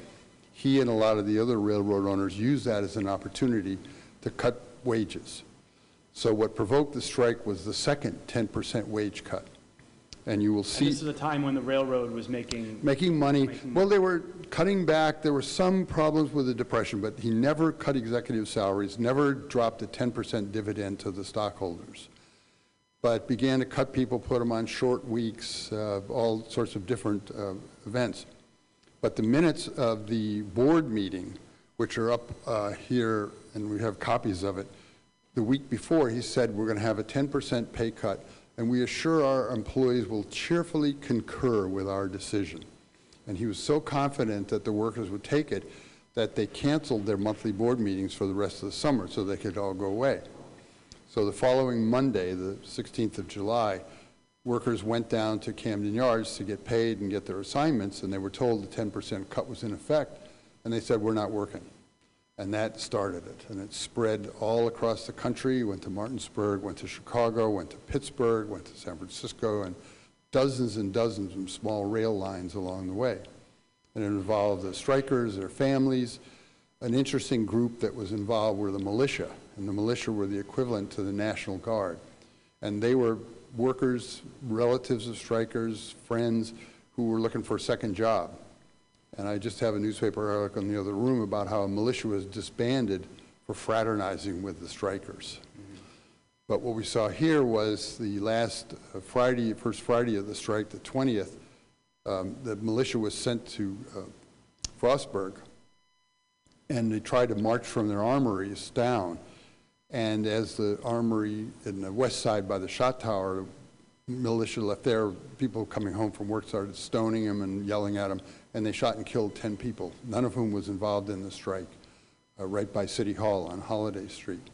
he and a lot of the other railroad owners used that as an opportunity to cut wages. So what provoked the strike was the second 10% wage cut. And you will And see this is a time when the railroad was making. making money. Making Well, they were cutting back. There were some problems with the Depression, but he never cut executive salaries, never dropped a 10% dividend to the stockholders, but began to cut people, put them on short weeks, uh, all sorts of different uh, events. But the minutes of the board meeting, which are up uh, here, and we have copies of it, the week before, he said, we're going to have a 10% pay cut, and we assure our employees will cheerfully concur with our decision. And he was so confident that the workers would take it that they canceled their monthly board meetings for the rest of the summer so they could all go away. So the following Monday, the 16th of July, workers went down to Camden Yards to get paid and get their assignments, and they were told the 10% cut was in effect, and they said, we're not working. And that started it, and it spread all across the country, went to Martinsburg, went to Chicago, went to Pittsburgh, went to San Francisco, and dozens and dozens of small rail lines along the way. And it involved the strikers, their families. An interesting group that was involved were the militia, and the militia were the equivalent to the National Guard. And they were workers, relatives of strikers, friends who were looking for a second job. And I just have a newspaper article in the other room about how a militia was disbanded for fraternizing with the strikers. But what we saw here was the last uh, Friday, first Friday of the strike, the 20th, um, the militia was sent to uh, Frostburg, and they tried to march from their armories down. And as the armory in the west side by the shot tower, militia left there, people coming home from work started stoning them and yelling at them, and they shot and killed 10 people, none of whom was involved in the strike, uh, right by City Hall on Holliday Street.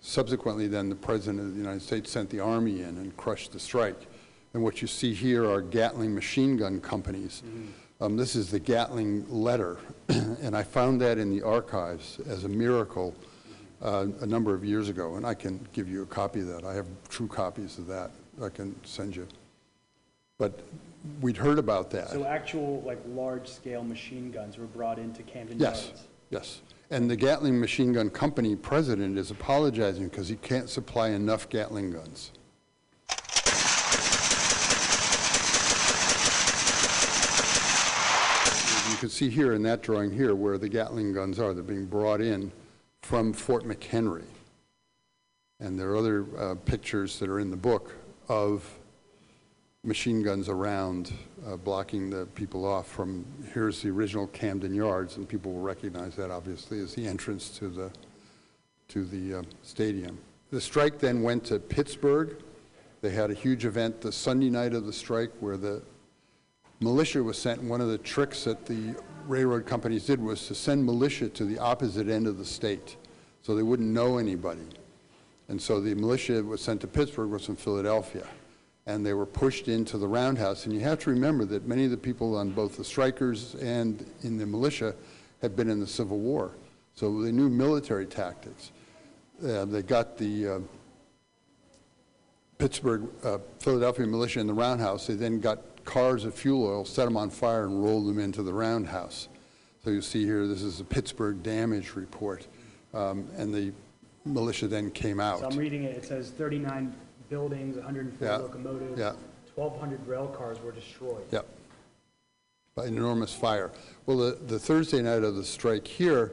Subsequently, then, the President of the United States sent the Army in and crushed the strike. And what you see here are Gatling machine gun companies. Um, This is the Gatling letter, and I found that in the archives as a miracle uh, a number of years ago, and I can give you a copy of that. I have true copies of that I can send you. But we'd heard about that. So actual, like, large-scale machine guns were brought into Camden Yes, Yards? yes. And the Gatling Machine Gun Company president is apologizing because he can't supply enough Gatling guns. You can see here in that drawing here where the Gatling guns are. They're being brought in from Fort McHenry. And there are other uh, pictures that are in the book of machine guns around, uh, blocking the people off from, here's the original Camden Yards, and people will recognize that obviously as the entrance to the, to the uh, stadium. The strike then went to Pittsburgh. They had a huge event the Sunday night of the strike where the militia was sent. One of the tricks that the railroad companies did was to send militia to the opposite end of the state so they wouldn't know anybody. And so the militia was sent to Pittsburgh was from Philadelphia. And they were pushed into the roundhouse. And you have to remember that many of the people on both the strikers and in the militia had been in the Civil War. So they knew military tactics. Uh, they got the uh, Pittsburgh, uh, Philadelphia militia in the roundhouse. They then got cars of fuel oil, set them on fire, and rolled them into the roundhouse. So you see here, this is a Pittsburgh damage report. Um, and the militia then came out. So I'm reading it, it says 39 buildings, 104 Yeah, locomotives. yeah. 1,200 rail cars were destroyed. Yep. By an enormous fire. Well, the, the Thursday night of the strike here,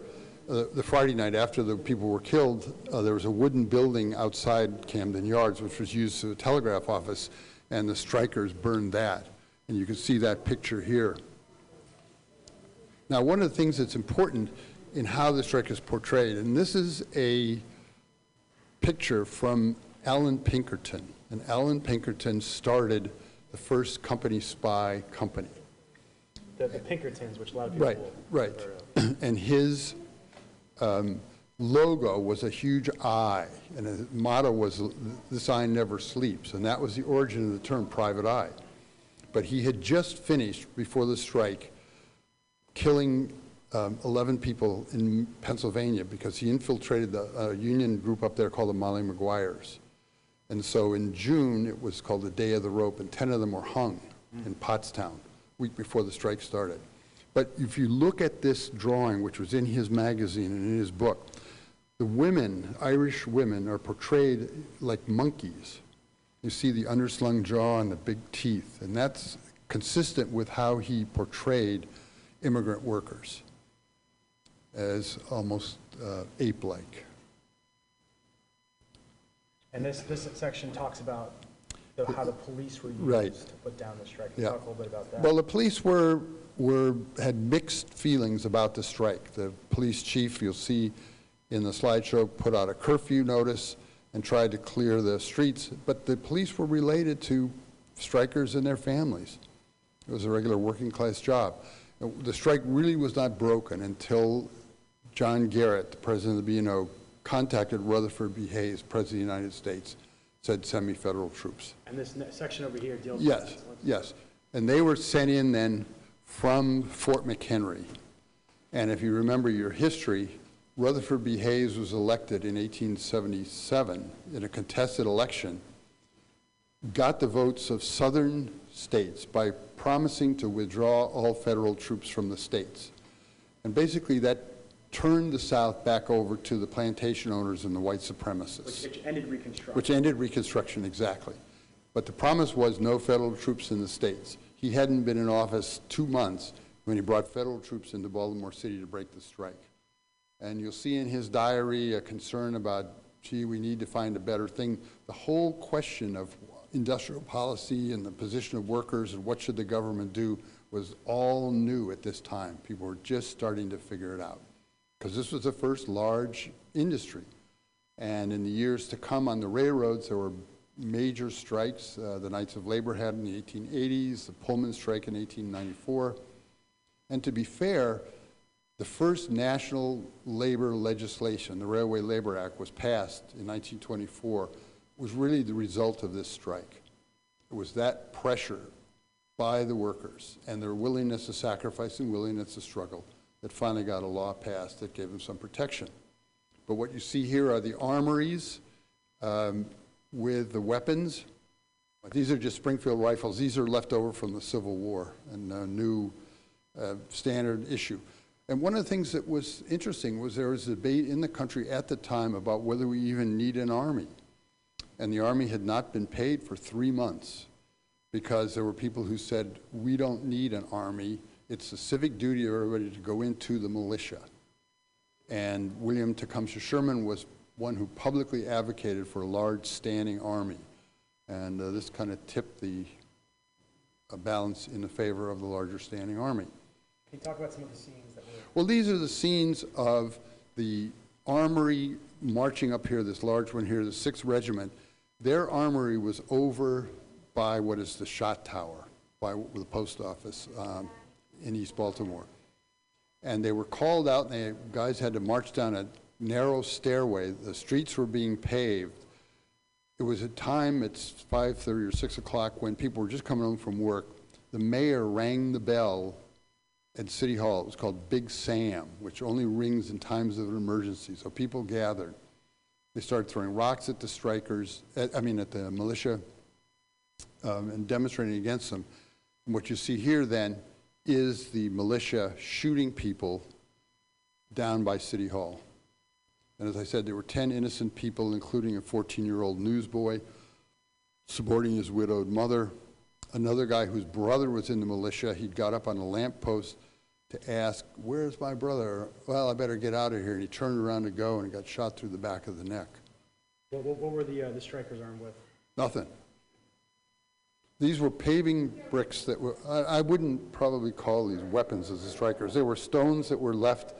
uh, the Friday night after the people were killed, uh, there was a wooden building outside Camden Yards, which was used as a telegraph office, and the strikers burned that. And you can see that picture here. Now, one of the things that's important in how the strike is portrayed, and this is a picture from Allan Pinkerton. And Allan Pinkerton started the first company spy company. The, the Pinkertons, which a lot of people. Right, right. And his um, logo was a huge eye, and his motto was, "This eye never sleeps," and that was the origin of the term private eye. But he had just finished, before the strike, killing um, 11 people in Pennsylvania because he infiltrated the uh, union group up there called the Molly Maguires. And so in June, it was called the Day of the Rope, and 10 of them were hung in Pottstown, week before the strike started. But if you look at this drawing, which was in his magazine and in his book, the women, Irish women, are portrayed like monkeys. You see the underslung jaw and the big teeth, and that's consistent with how he portrayed immigrant workers as almost uh, ape-like. And this, this section talks about the- how the police were used Right. to put down the strike. Yeah. Talk a little bit about that. Well, the police were, were, had mixed feelings about the strike. The police chief, you'll see in the slideshow, put out a curfew notice and tried to clear the streets, but the police were related to strikers and their families. It was a regular working-class job. The strike really was not broken until John Garrett, the president of the B&O, contacted Rutherford B. Hayes, president of the United States, said, "Send me federal troops." And this section over here deals with Yes, yes. And they were sent in then from Fort McHenry. And if you remember your history, Rutherford B. Hayes was elected in 1877 in a contested election, got the votes of southern states by promising to withdraw all federal troops from the states. And basically, that turned the South back over to the plantation owners and the white supremacists Which which ended Reconstruction. which ended Reconstruction, exactly. But the promise was no federal troops in the states. He hadn't been in office two months when he brought federal troops into Baltimore City to break the strike. And you'll see in his diary a concern about, gee, we need to find a better thing. The whole question of industrial policy and the position of workers and what should the government do was all new at this time. People were just starting to figure it out. Because this was the first large industry. And in the years to come on the railroads, there were major strikes. Uh, the Knights of Labor had in the 1880s, the Pullman strike in 1894. And to be fair, the first national labor legislation, the Railway Labor Act, was passed in 1924, was really the result of this strike. It was that pressure by the workers and their willingness to sacrifice and willingness to struggle that finally got a law passed that gave them some protection. But what you see here are the armories um, with the weapons. These are just Springfield rifles. These are left over from the Civil War and a new uh, standard issue. And one of the things that was interesting was there was a debate in the country at the time about whether we even need an army. And the army had not been paid for three months because there were people who said, we don't need an army. It's the civic duty of everybody to go into the militia. And William Tecumseh Sherman was one who publicly advocated for a large standing army. And uh, this kind of tipped the uh, balance in the favor of the larger standing army. Can you talk about some of the scenes that were? Well, these are the scenes of the armory marching up here, this large one here, the 6th Regiment. Their armory was over by what is the shot tower, by the post office um, in East Baltimore. And they were called out, and the guys had to march down a narrow stairway. The streets were being paved. It was a time, it's 5.30 or 6 o'clock, when people were just coming home from work. The mayor rang the bell at City Hall. It was called Big Sam, which only rings in times of an emergency. So people gathered. They started throwing rocks at the strikers, at, I mean, at the militia, um, and demonstrating against them. And what you see here then is the militia shooting people down by City Hall. And as I said, there were 10 innocent people, including a 14-year-old newsboy supporting his widowed mother. Another guy whose brother was in the militia, He'd got up on a lamppost to ask, where's my brother? Well, I better get out of here. And he turned around to go and got shot through the back of the neck. What, what, what were the, uh, the strikers armed with? Nothing. These were paving bricks that were, I, I wouldn't probably call these weapons as the strikers. They were stones that were left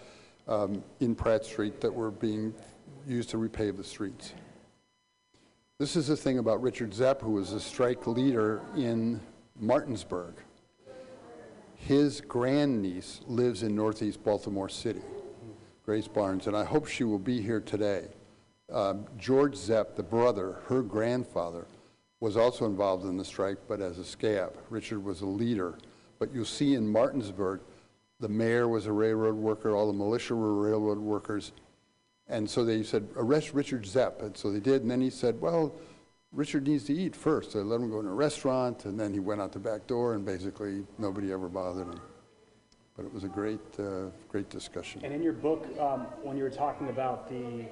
um, in Pratt Street that were being used to repave the streets. This is the thing about Richard Zepp, who was a strike leader in Martinsburg. His grandniece lives in northeast Baltimore City, Grace Barnes, and I hope she will be here today. Um, George Zepp, the brother, her grandfather, was also involved in the strike, but as a scab. Richard was a leader. But you'll see in Martinsburg, the mayor was a railroad worker, all the militia were railroad workers. And so they said, arrest Richard Zepp. And so they did. And then he said, well, Richard needs to eat first. So I let him go in a restaurant, and then he went out the back door, and basically nobody ever bothered him. But it was a great, uh, great discussion. And in your book, um, when you were talking about the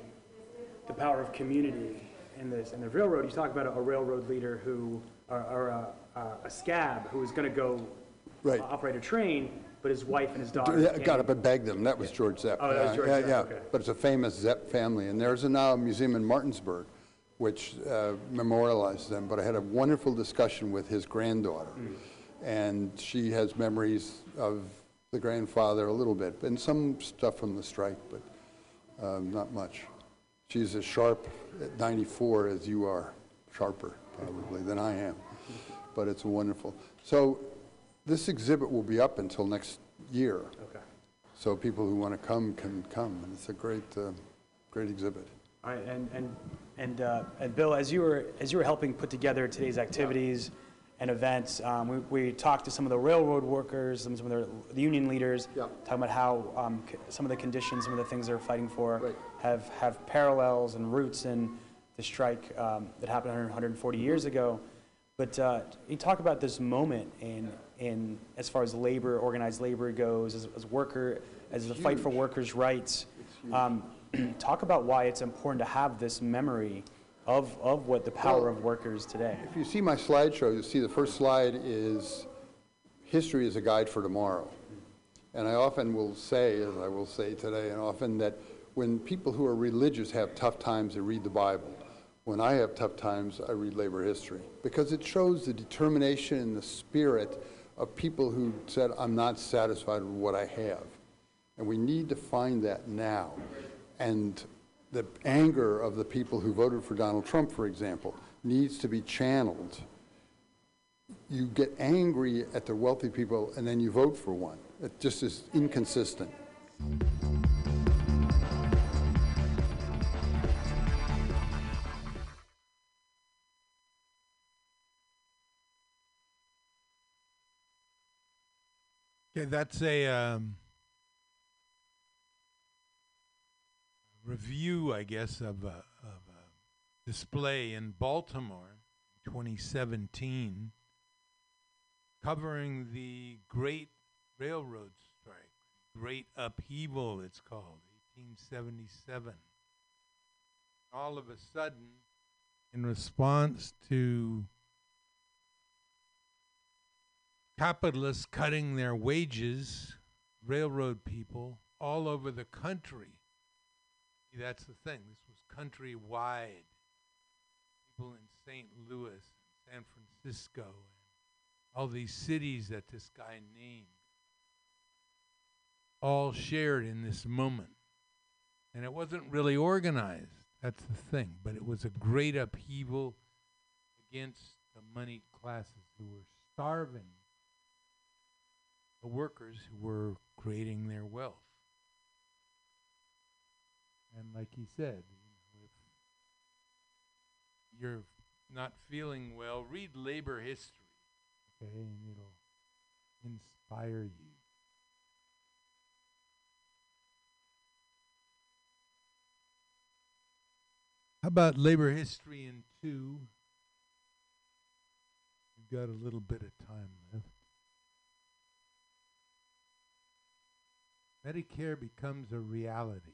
the power of community in this in the railroad, you talk about a, a railroad leader who, or, or a, a, a scab who is going to go Right. uh, operate a train, but his wife and his daughter. Yeah, got up and begged them. That was George Zepp. Oh, that was George yeah, Zepp, yeah. okay. But it's a famous Zepp family, and there's a now a museum in Martinsburg, which uh, memorializes them. But I had a wonderful discussion with his granddaughter, Hmm. and she has memories of the grandfather a little bit, and some stuff from the strike, but um, not much. She's a sharp at 94 as you are, sharper probably than I am. But it's wonderful. So this exhibit will be up until next year. Okay. So people who want to come can come, and it's a great, uh, great exhibit. All right, and and and uh, and Bill, as you were as you were helping put together today's activities and events, um, we, we talked to some of the railroad workers, some, some of the, the union leaders, talking about how um, c- some of the conditions, some of the things they're fighting for, have have parallels and roots in the strike um, that happened 140 years ago. But uh, you talk about this moment in in as far as labor, organized labor goes, as, as worker, as the fight for workers' rights. Um, talk about why it's important to have this memory of, of what the power Well, of workers today. If you see my slideshow, you'll see the first slide is history is a guide for tomorrow. And I often will say, as I will say today, and often that when people who are religious have tough times, they read the Bible. When I have tough times, I read labor history because it shows the determination and the spirit of people who said, I'm not satisfied with what I have. And we need to find that now. And the anger of the people who voted for Donald Trump, for example, needs to be channeled. You get angry at the wealthy people and then you vote for one. It just is inconsistent. Okay, that's a um, review, I guess, of a, of a display in Baltimore, 2017, covering the Great Railroad Strike, Great Upheaval, it's called, 1877. All of a sudden, in response to capitalists cutting their wages, railroad people all over the country. See, that's the thing. This was countrywide. People in St. Louis, San Francisco, and all these cities that this guy named, all shared in this moment. And it wasn't really organized. That's the thing. But it was a great upheaval against the money classes who were starving the workers who were creating their wealth. And like he said, if you're not feeling well, read labor history, okay, and it'll inspire you. How about labor history in two? We've got a little bit of time left. Medicare becomes a reality.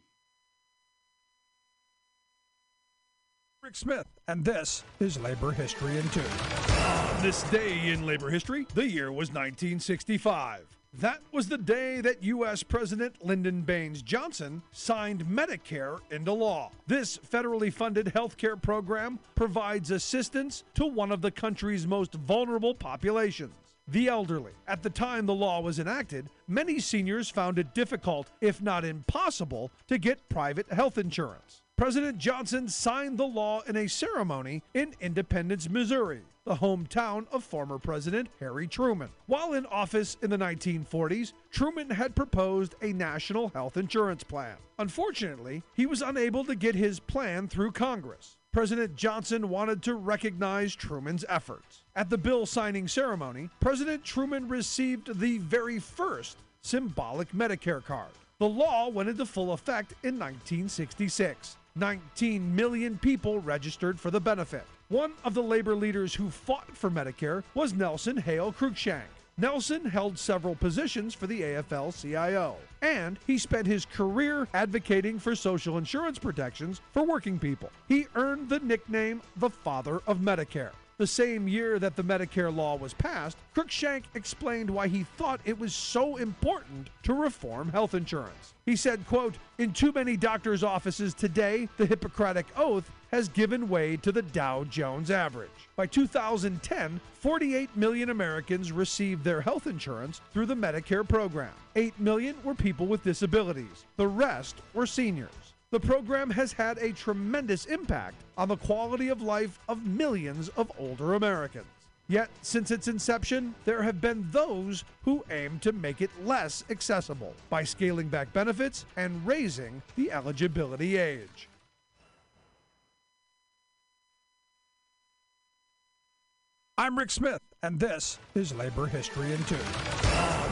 Rick Smith, and this is Labor History in Two. On this day in labor history, the year was 1965. That was the day that U.S. President Lyndon Baines Johnson signed Medicare into law. This federally funded health care program provides assistance to one of the country's most vulnerable populations the elderly. At the time the law was enacted, many seniors found it difficult, if not impossible, to get private health insurance. President Johnson signed the law in a ceremony in Independence, Missouri, the hometown of former President Harry Truman. While in office in the 1940s, Truman had proposed a national health insurance plan. Unfortunately, he was unable to get his plan through Congress. President Johnson wanted to recognize Truman's efforts. At the bill signing ceremony, President Truman received the very first symbolic Medicare card. The law went into full effect in 1966. 19 million people registered for the benefit. One of the labor leaders who fought for Medicare was Nelson Hale Cruikshank. Nelson held several positions for the AFL CIO, and he spent his career advocating for social insurance protections for working people. He earned the nickname the Father of Medicare. The same year that the Medicare law was passed, Cruikshank explained why he thought it was so important to reform health insurance. He said, quote, "In too many doctors' offices today, the Hippocratic oath has given way to the Dow Jones average. By 2010, 48 million Americans received their health insurance through the Medicare program. 8 million were people with disabilities. The rest were seniors. The program has had a tremendous impact on the quality of life of millions of older Americans. Yet, since its inception, there have been those who aim to make it less accessible by scaling back benefits and raising the eligibility age. I'm Rick Smith, and this is Labor History in Two.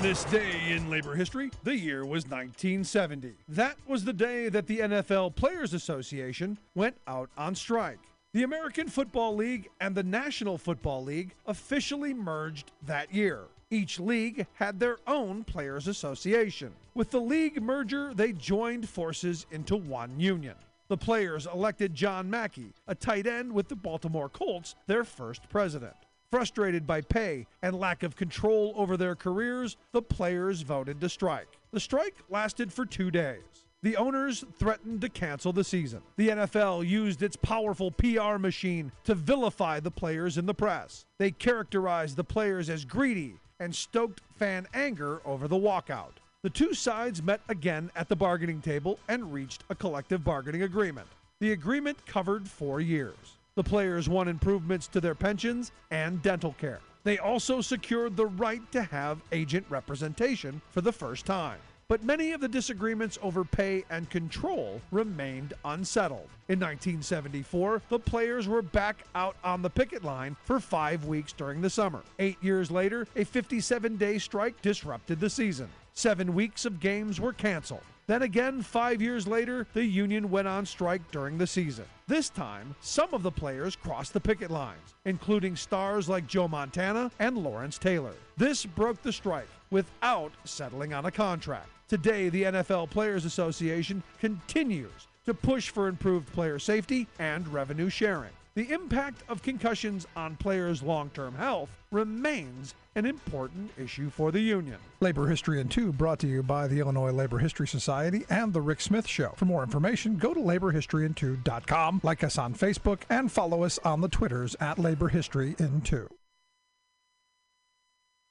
This day in labor history, the year was 1970. That was the day that the NFL Players Association went out on strike. The American Football League and the National Football League officially merged that year. Each league had their own Players Association. With the league merger, they joined forces into one union. The players elected John Mackey, a tight end with the Baltimore Colts, their first president. Frustrated by pay and lack of control over their careers, the players voted to strike. The strike lasted for two days. The owners threatened to cancel the season. The NFL used its powerful PR machine to vilify the players in the press. They characterized the players as greedy and stoked fan anger over the walkout. The two sides met again at the bargaining table and reached a collective bargaining agreement. The agreement covered four years. The players won improvements to their pensions and dental care. They also secured the right to have agent representation for the first time. But many of the disagreements over pay and control remained unsettled. In 1974, the players were back out on the picket line for five weeks during the summer. Eight years later, a 57 day strike disrupted the season. Seven weeks of games were canceled. Then again, five years later, the union went on strike during the season. This time, some of the players crossed the picket lines, including stars like Joe Montana and Lawrence Taylor. This broke the strike without settling on a contract. Today, the NFL Players Association continues to push for improved player safety and revenue sharing. The impact of concussions on players' long term health remains an important issue for the union. Labor History in Two brought to you by the Illinois Labor History Society and The Rick Smith Show. For more information, go to laborhistoryin2.com, like us on Facebook, and follow us on the Twitters at Labor History in Two.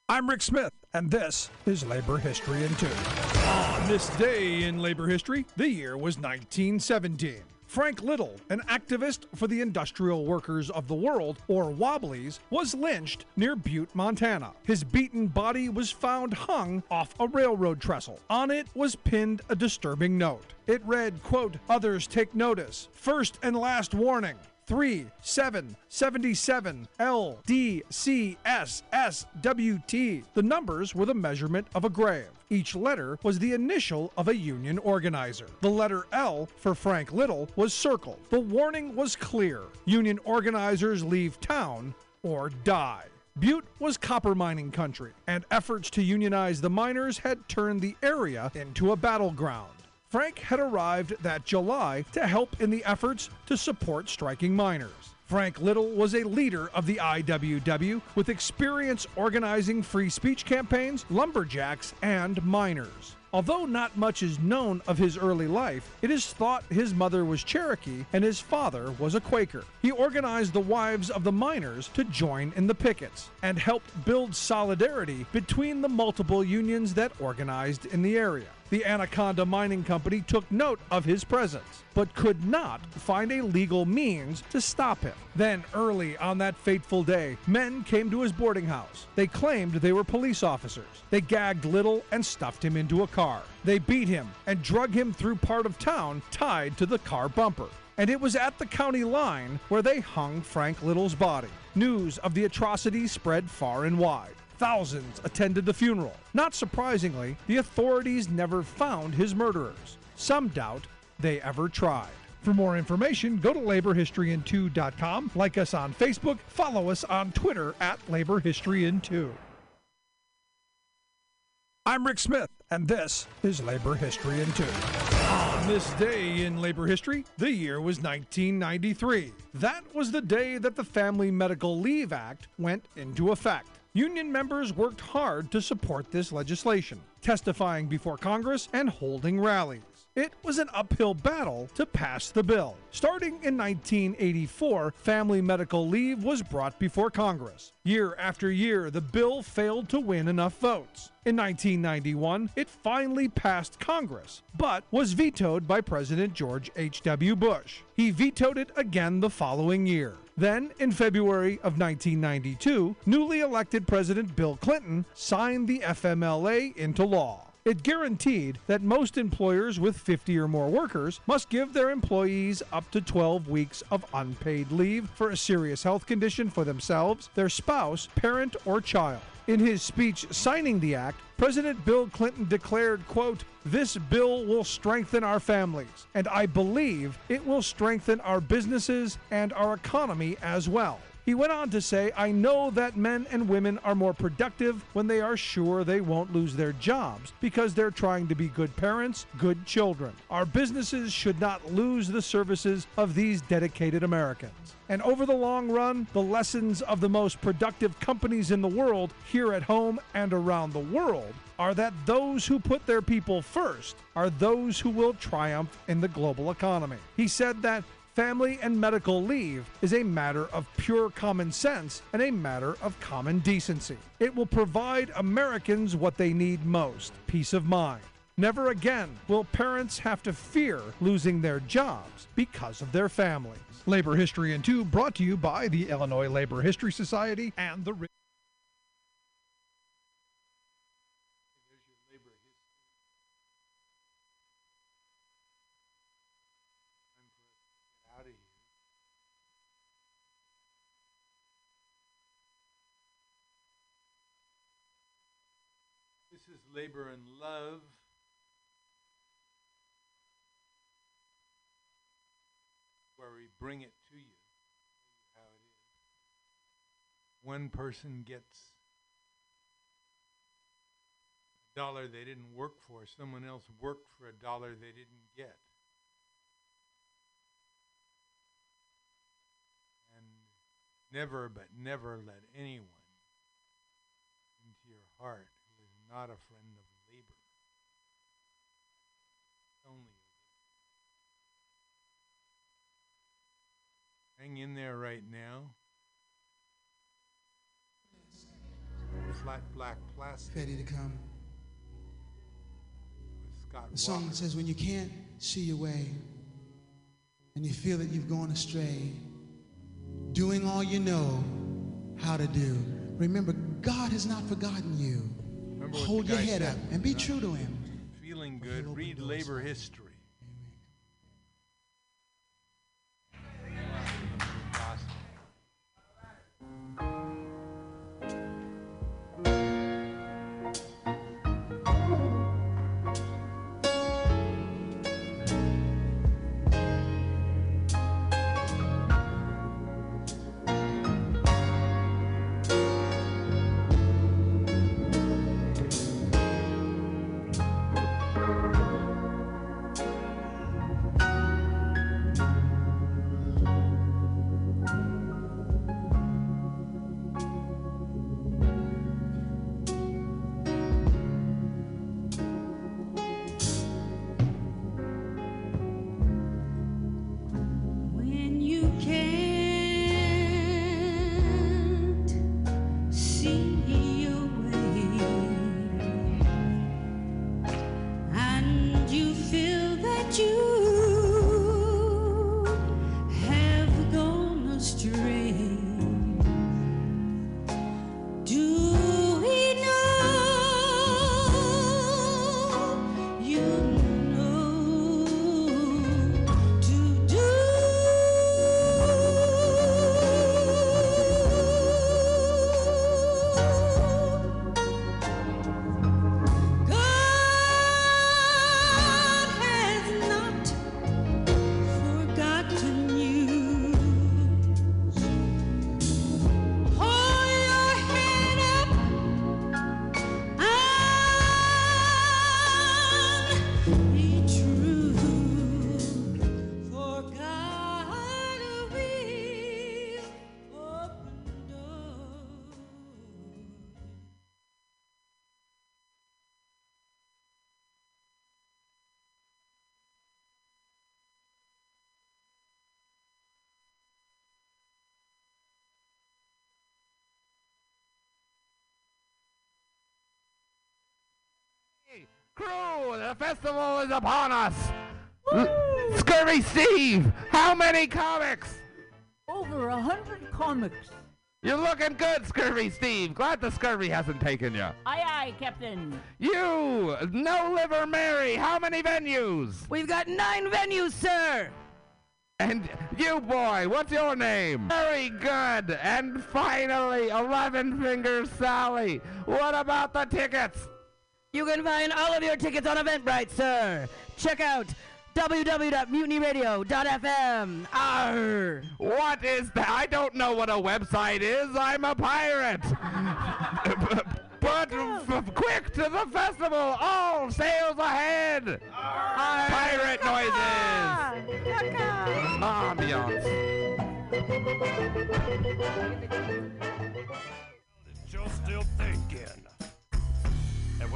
I'm Rick Smith, and this is Labor History in Two. On this day in labor history, the year was 1917. Frank Little, an activist for the industrial workers of the world, or Wobblies, was lynched near Butte, Montana. His beaten body was found hung off a railroad trestle. On it was pinned a disturbing note. It read, quote, Others take notice. First and last warning. 3 7 77 L D C S S W T. The numbers were the measurement of a grave. Each letter was the initial of a union organizer. The letter L for Frank Little was circled. The warning was clear union organizers leave town or die. Butte was copper mining country, and efforts to unionize the miners had turned the area into a battleground. Frank had arrived that July to help in the efforts to support striking miners. Frank Little was a leader of the IWW with experience organizing free speech campaigns, lumberjacks, and miners. Although not much is known of his early life, it is thought his mother was Cherokee and his father was a Quaker. He organized the wives of the miners to join in the pickets and helped build solidarity between the multiple unions that organized in the area. The Anaconda Mining Company took note of his presence, but could not find a legal means to stop him. Then, early on that fateful day, men came to his boarding house. They claimed they were police officers. They gagged Little and stuffed him into a car. They beat him and drug him through part of town tied to the car bumper. And it was at the county line where they hung Frank Little's body. News of the atrocity spread far and wide. Thousands attended the funeral. Not surprisingly, the authorities never found his murderers. Some doubt they ever tried. For more information, go to laborhistoryin2.com, like us on Facebook, follow us on Twitter at laborhistoryin2. I'm Rick Smith, and this is Labor History in Two. On this day in labor history, the year was 1993. That was the day that the Family Medical Leave Act went into effect. Union members worked hard to support this legislation, testifying before Congress and holding rallies. It was an uphill battle to pass the bill. Starting in 1984, family medical leave was brought before Congress. Year after year, the bill failed to win enough votes. In 1991, it finally passed Congress, but was vetoed by President George H.W. Bush. He vetoed it again the following year. Then, in February of 1992, newly elected President Bill Clinton signed the FMLA into law. It guaranteed that most employers with 50 or more workers must give their employees up to 12 weeks of unpaid leave for a serious health condition for themselves, their spouse, parent, or child. In his speech signing the act, President Bill Clinton declared, quote, "This bill will strengthen our families, and I believe it will strengthen our businesses and our economy as well." He went on to say, I know that men and women are more productive when they are sure they won't lose their jobs because they're trying to be good parents, good children. Our businesses should not lose the services of these dedicated Americans. And over the long run, the lessons of the most productive companies in the world, here at home and around the world, are that those who put their people first are those who will triumph in the global economy. He said that family and medical leave is a matter of pure common sense and a matter of common decency. It will provide Americans what they need most peace of mind. Never again will parents have to fear losing their jobs because of their families. Labor History in Two brought to you by the Illinois Labor History Society and the. Is labor and love. Where we bring it to you, how it is. One person gets a dollar they didn't work for, someone else worked for a dollar they didn't get. and never but never let anyone into your heart not a friend of labor. Only. Hang in there right now. Flat black plastic. Ready to come. The song Walker. says, When you can't see your way and you feel that you've gone astray, doing all you know how to do, remember, God has not forgotten you. Remember Hold your head said, up and be true to Him. Feeling good. Read labor history. Crew, the festival is upon us. L- Scurvy Steve, how many comics? Over a hundred comics. You're looking good, Scurvy Steve. Glad the scurvy hasn't taken you. Aye, aye, Captain. You, No Liver Mary, how many venues? We've got nine venues, sir. And you, boy, what's your name? Very good. And finally, Eleven Fingers Sally. What about the tickets? You can find all of your tickets on Eventbrite, sir. Check out www.mutinyradio.fm. Arr. What is that? I don't know what a website is. I'm a pirate. but f- quick to the festival. All sails ahead. Pirate noises. Ambiance. Just still thinking.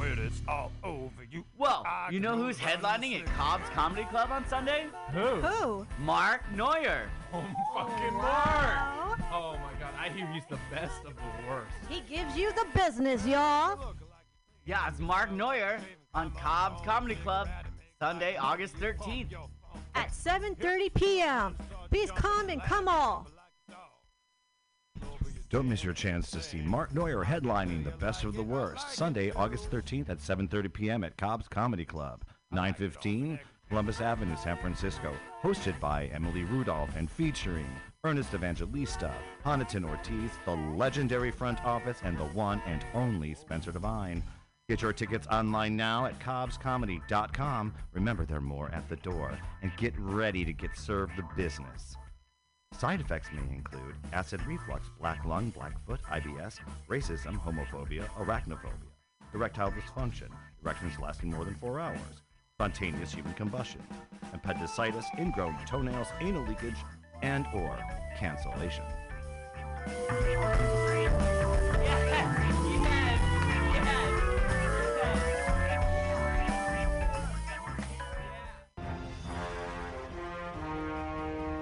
And when it's all over, you. Well, you know who's headlining at Cobb's Comedy Club on Sunday? Who? Who? Mark Neuer. Oh, fucking Mark! Oh my god, I hear he's the best of the worst. He gives you the business, y'all. Yeah, it's Mark Neuer on Cobb's Comedy Club, Sunday, August 13th. At 7:30 p.m. Please come and come all. Don't miss your chance to see Mark Neuer headlining The Best of the Worst, Sunday, August 13th at 7.30 p.m. at Cobb's Comedy Club, 915 Columbus Avenue, San Francisco, hosted by Emily Rudolph and featuring Ernest Evangelista, Honiton Ortiz, the legendary front office, and the one and only Spencer Devine. Get your tickets online now at cobbscomedy.com. Remember, there are more at the door. And get ready to get served the business. Side effects may include acid reflux, black lung, blackfoot, IBS, racism, homophobia, arachnophobia, erectile dysfunction, erections lasting more than four hours, spontaneous human combustion, appendicitis, ingrown toenails, anal leakage, and or cancellation.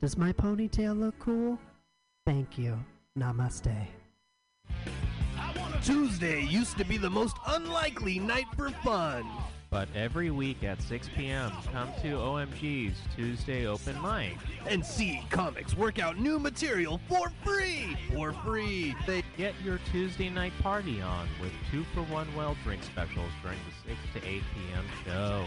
Does my ponytail look cool? Thank you. Namaste. Tuesday used to be the most unlikely night for fun. But every week at 6 p.m., come to OMG's Tuesday Open Mic. And see comics work out new material for free. For free. They Get your Tuesday night party on with two for one well drink specials during the 6 to 8 p.m. show.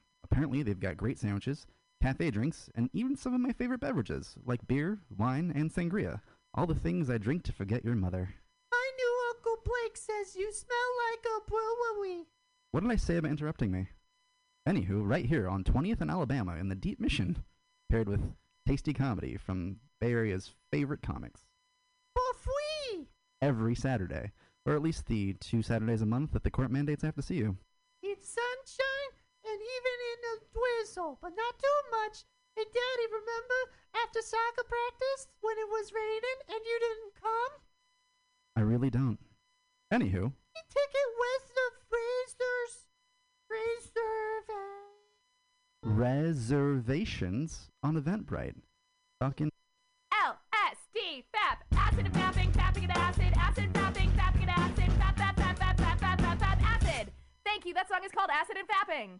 Apparently, they've got great sandwiches, cafe drinks, and even some of my favorite beverages, like beer, wine, and sangria. All the things I drink to forget your mother. My new Uncle Blake says you smell like a brewery. What did I say about interrupting me? Anywho, right here on 20th and Alabama in the Deep Mission, paired with tasty comedy from Bay Area's favorite comics. For free. Every Saturday, or at least the two Saturdays a month that the court mandates I have to see you. It's sunshine and even in drizzle, but not too much. Hey, Daddy, remember after soccer practice when it was raining and you didn't come? I really don't. Anywho, Ticket west of Fraser's Reserve. reservations on Eventbrite. Fucking LSD, FAP, acid and fapping, fapping and acid, acid, fapping, fapping and acid, fap, fap, fap, fap, fap, fap, fap, fap, acid. Thank you. That song is called Acid and Fapping.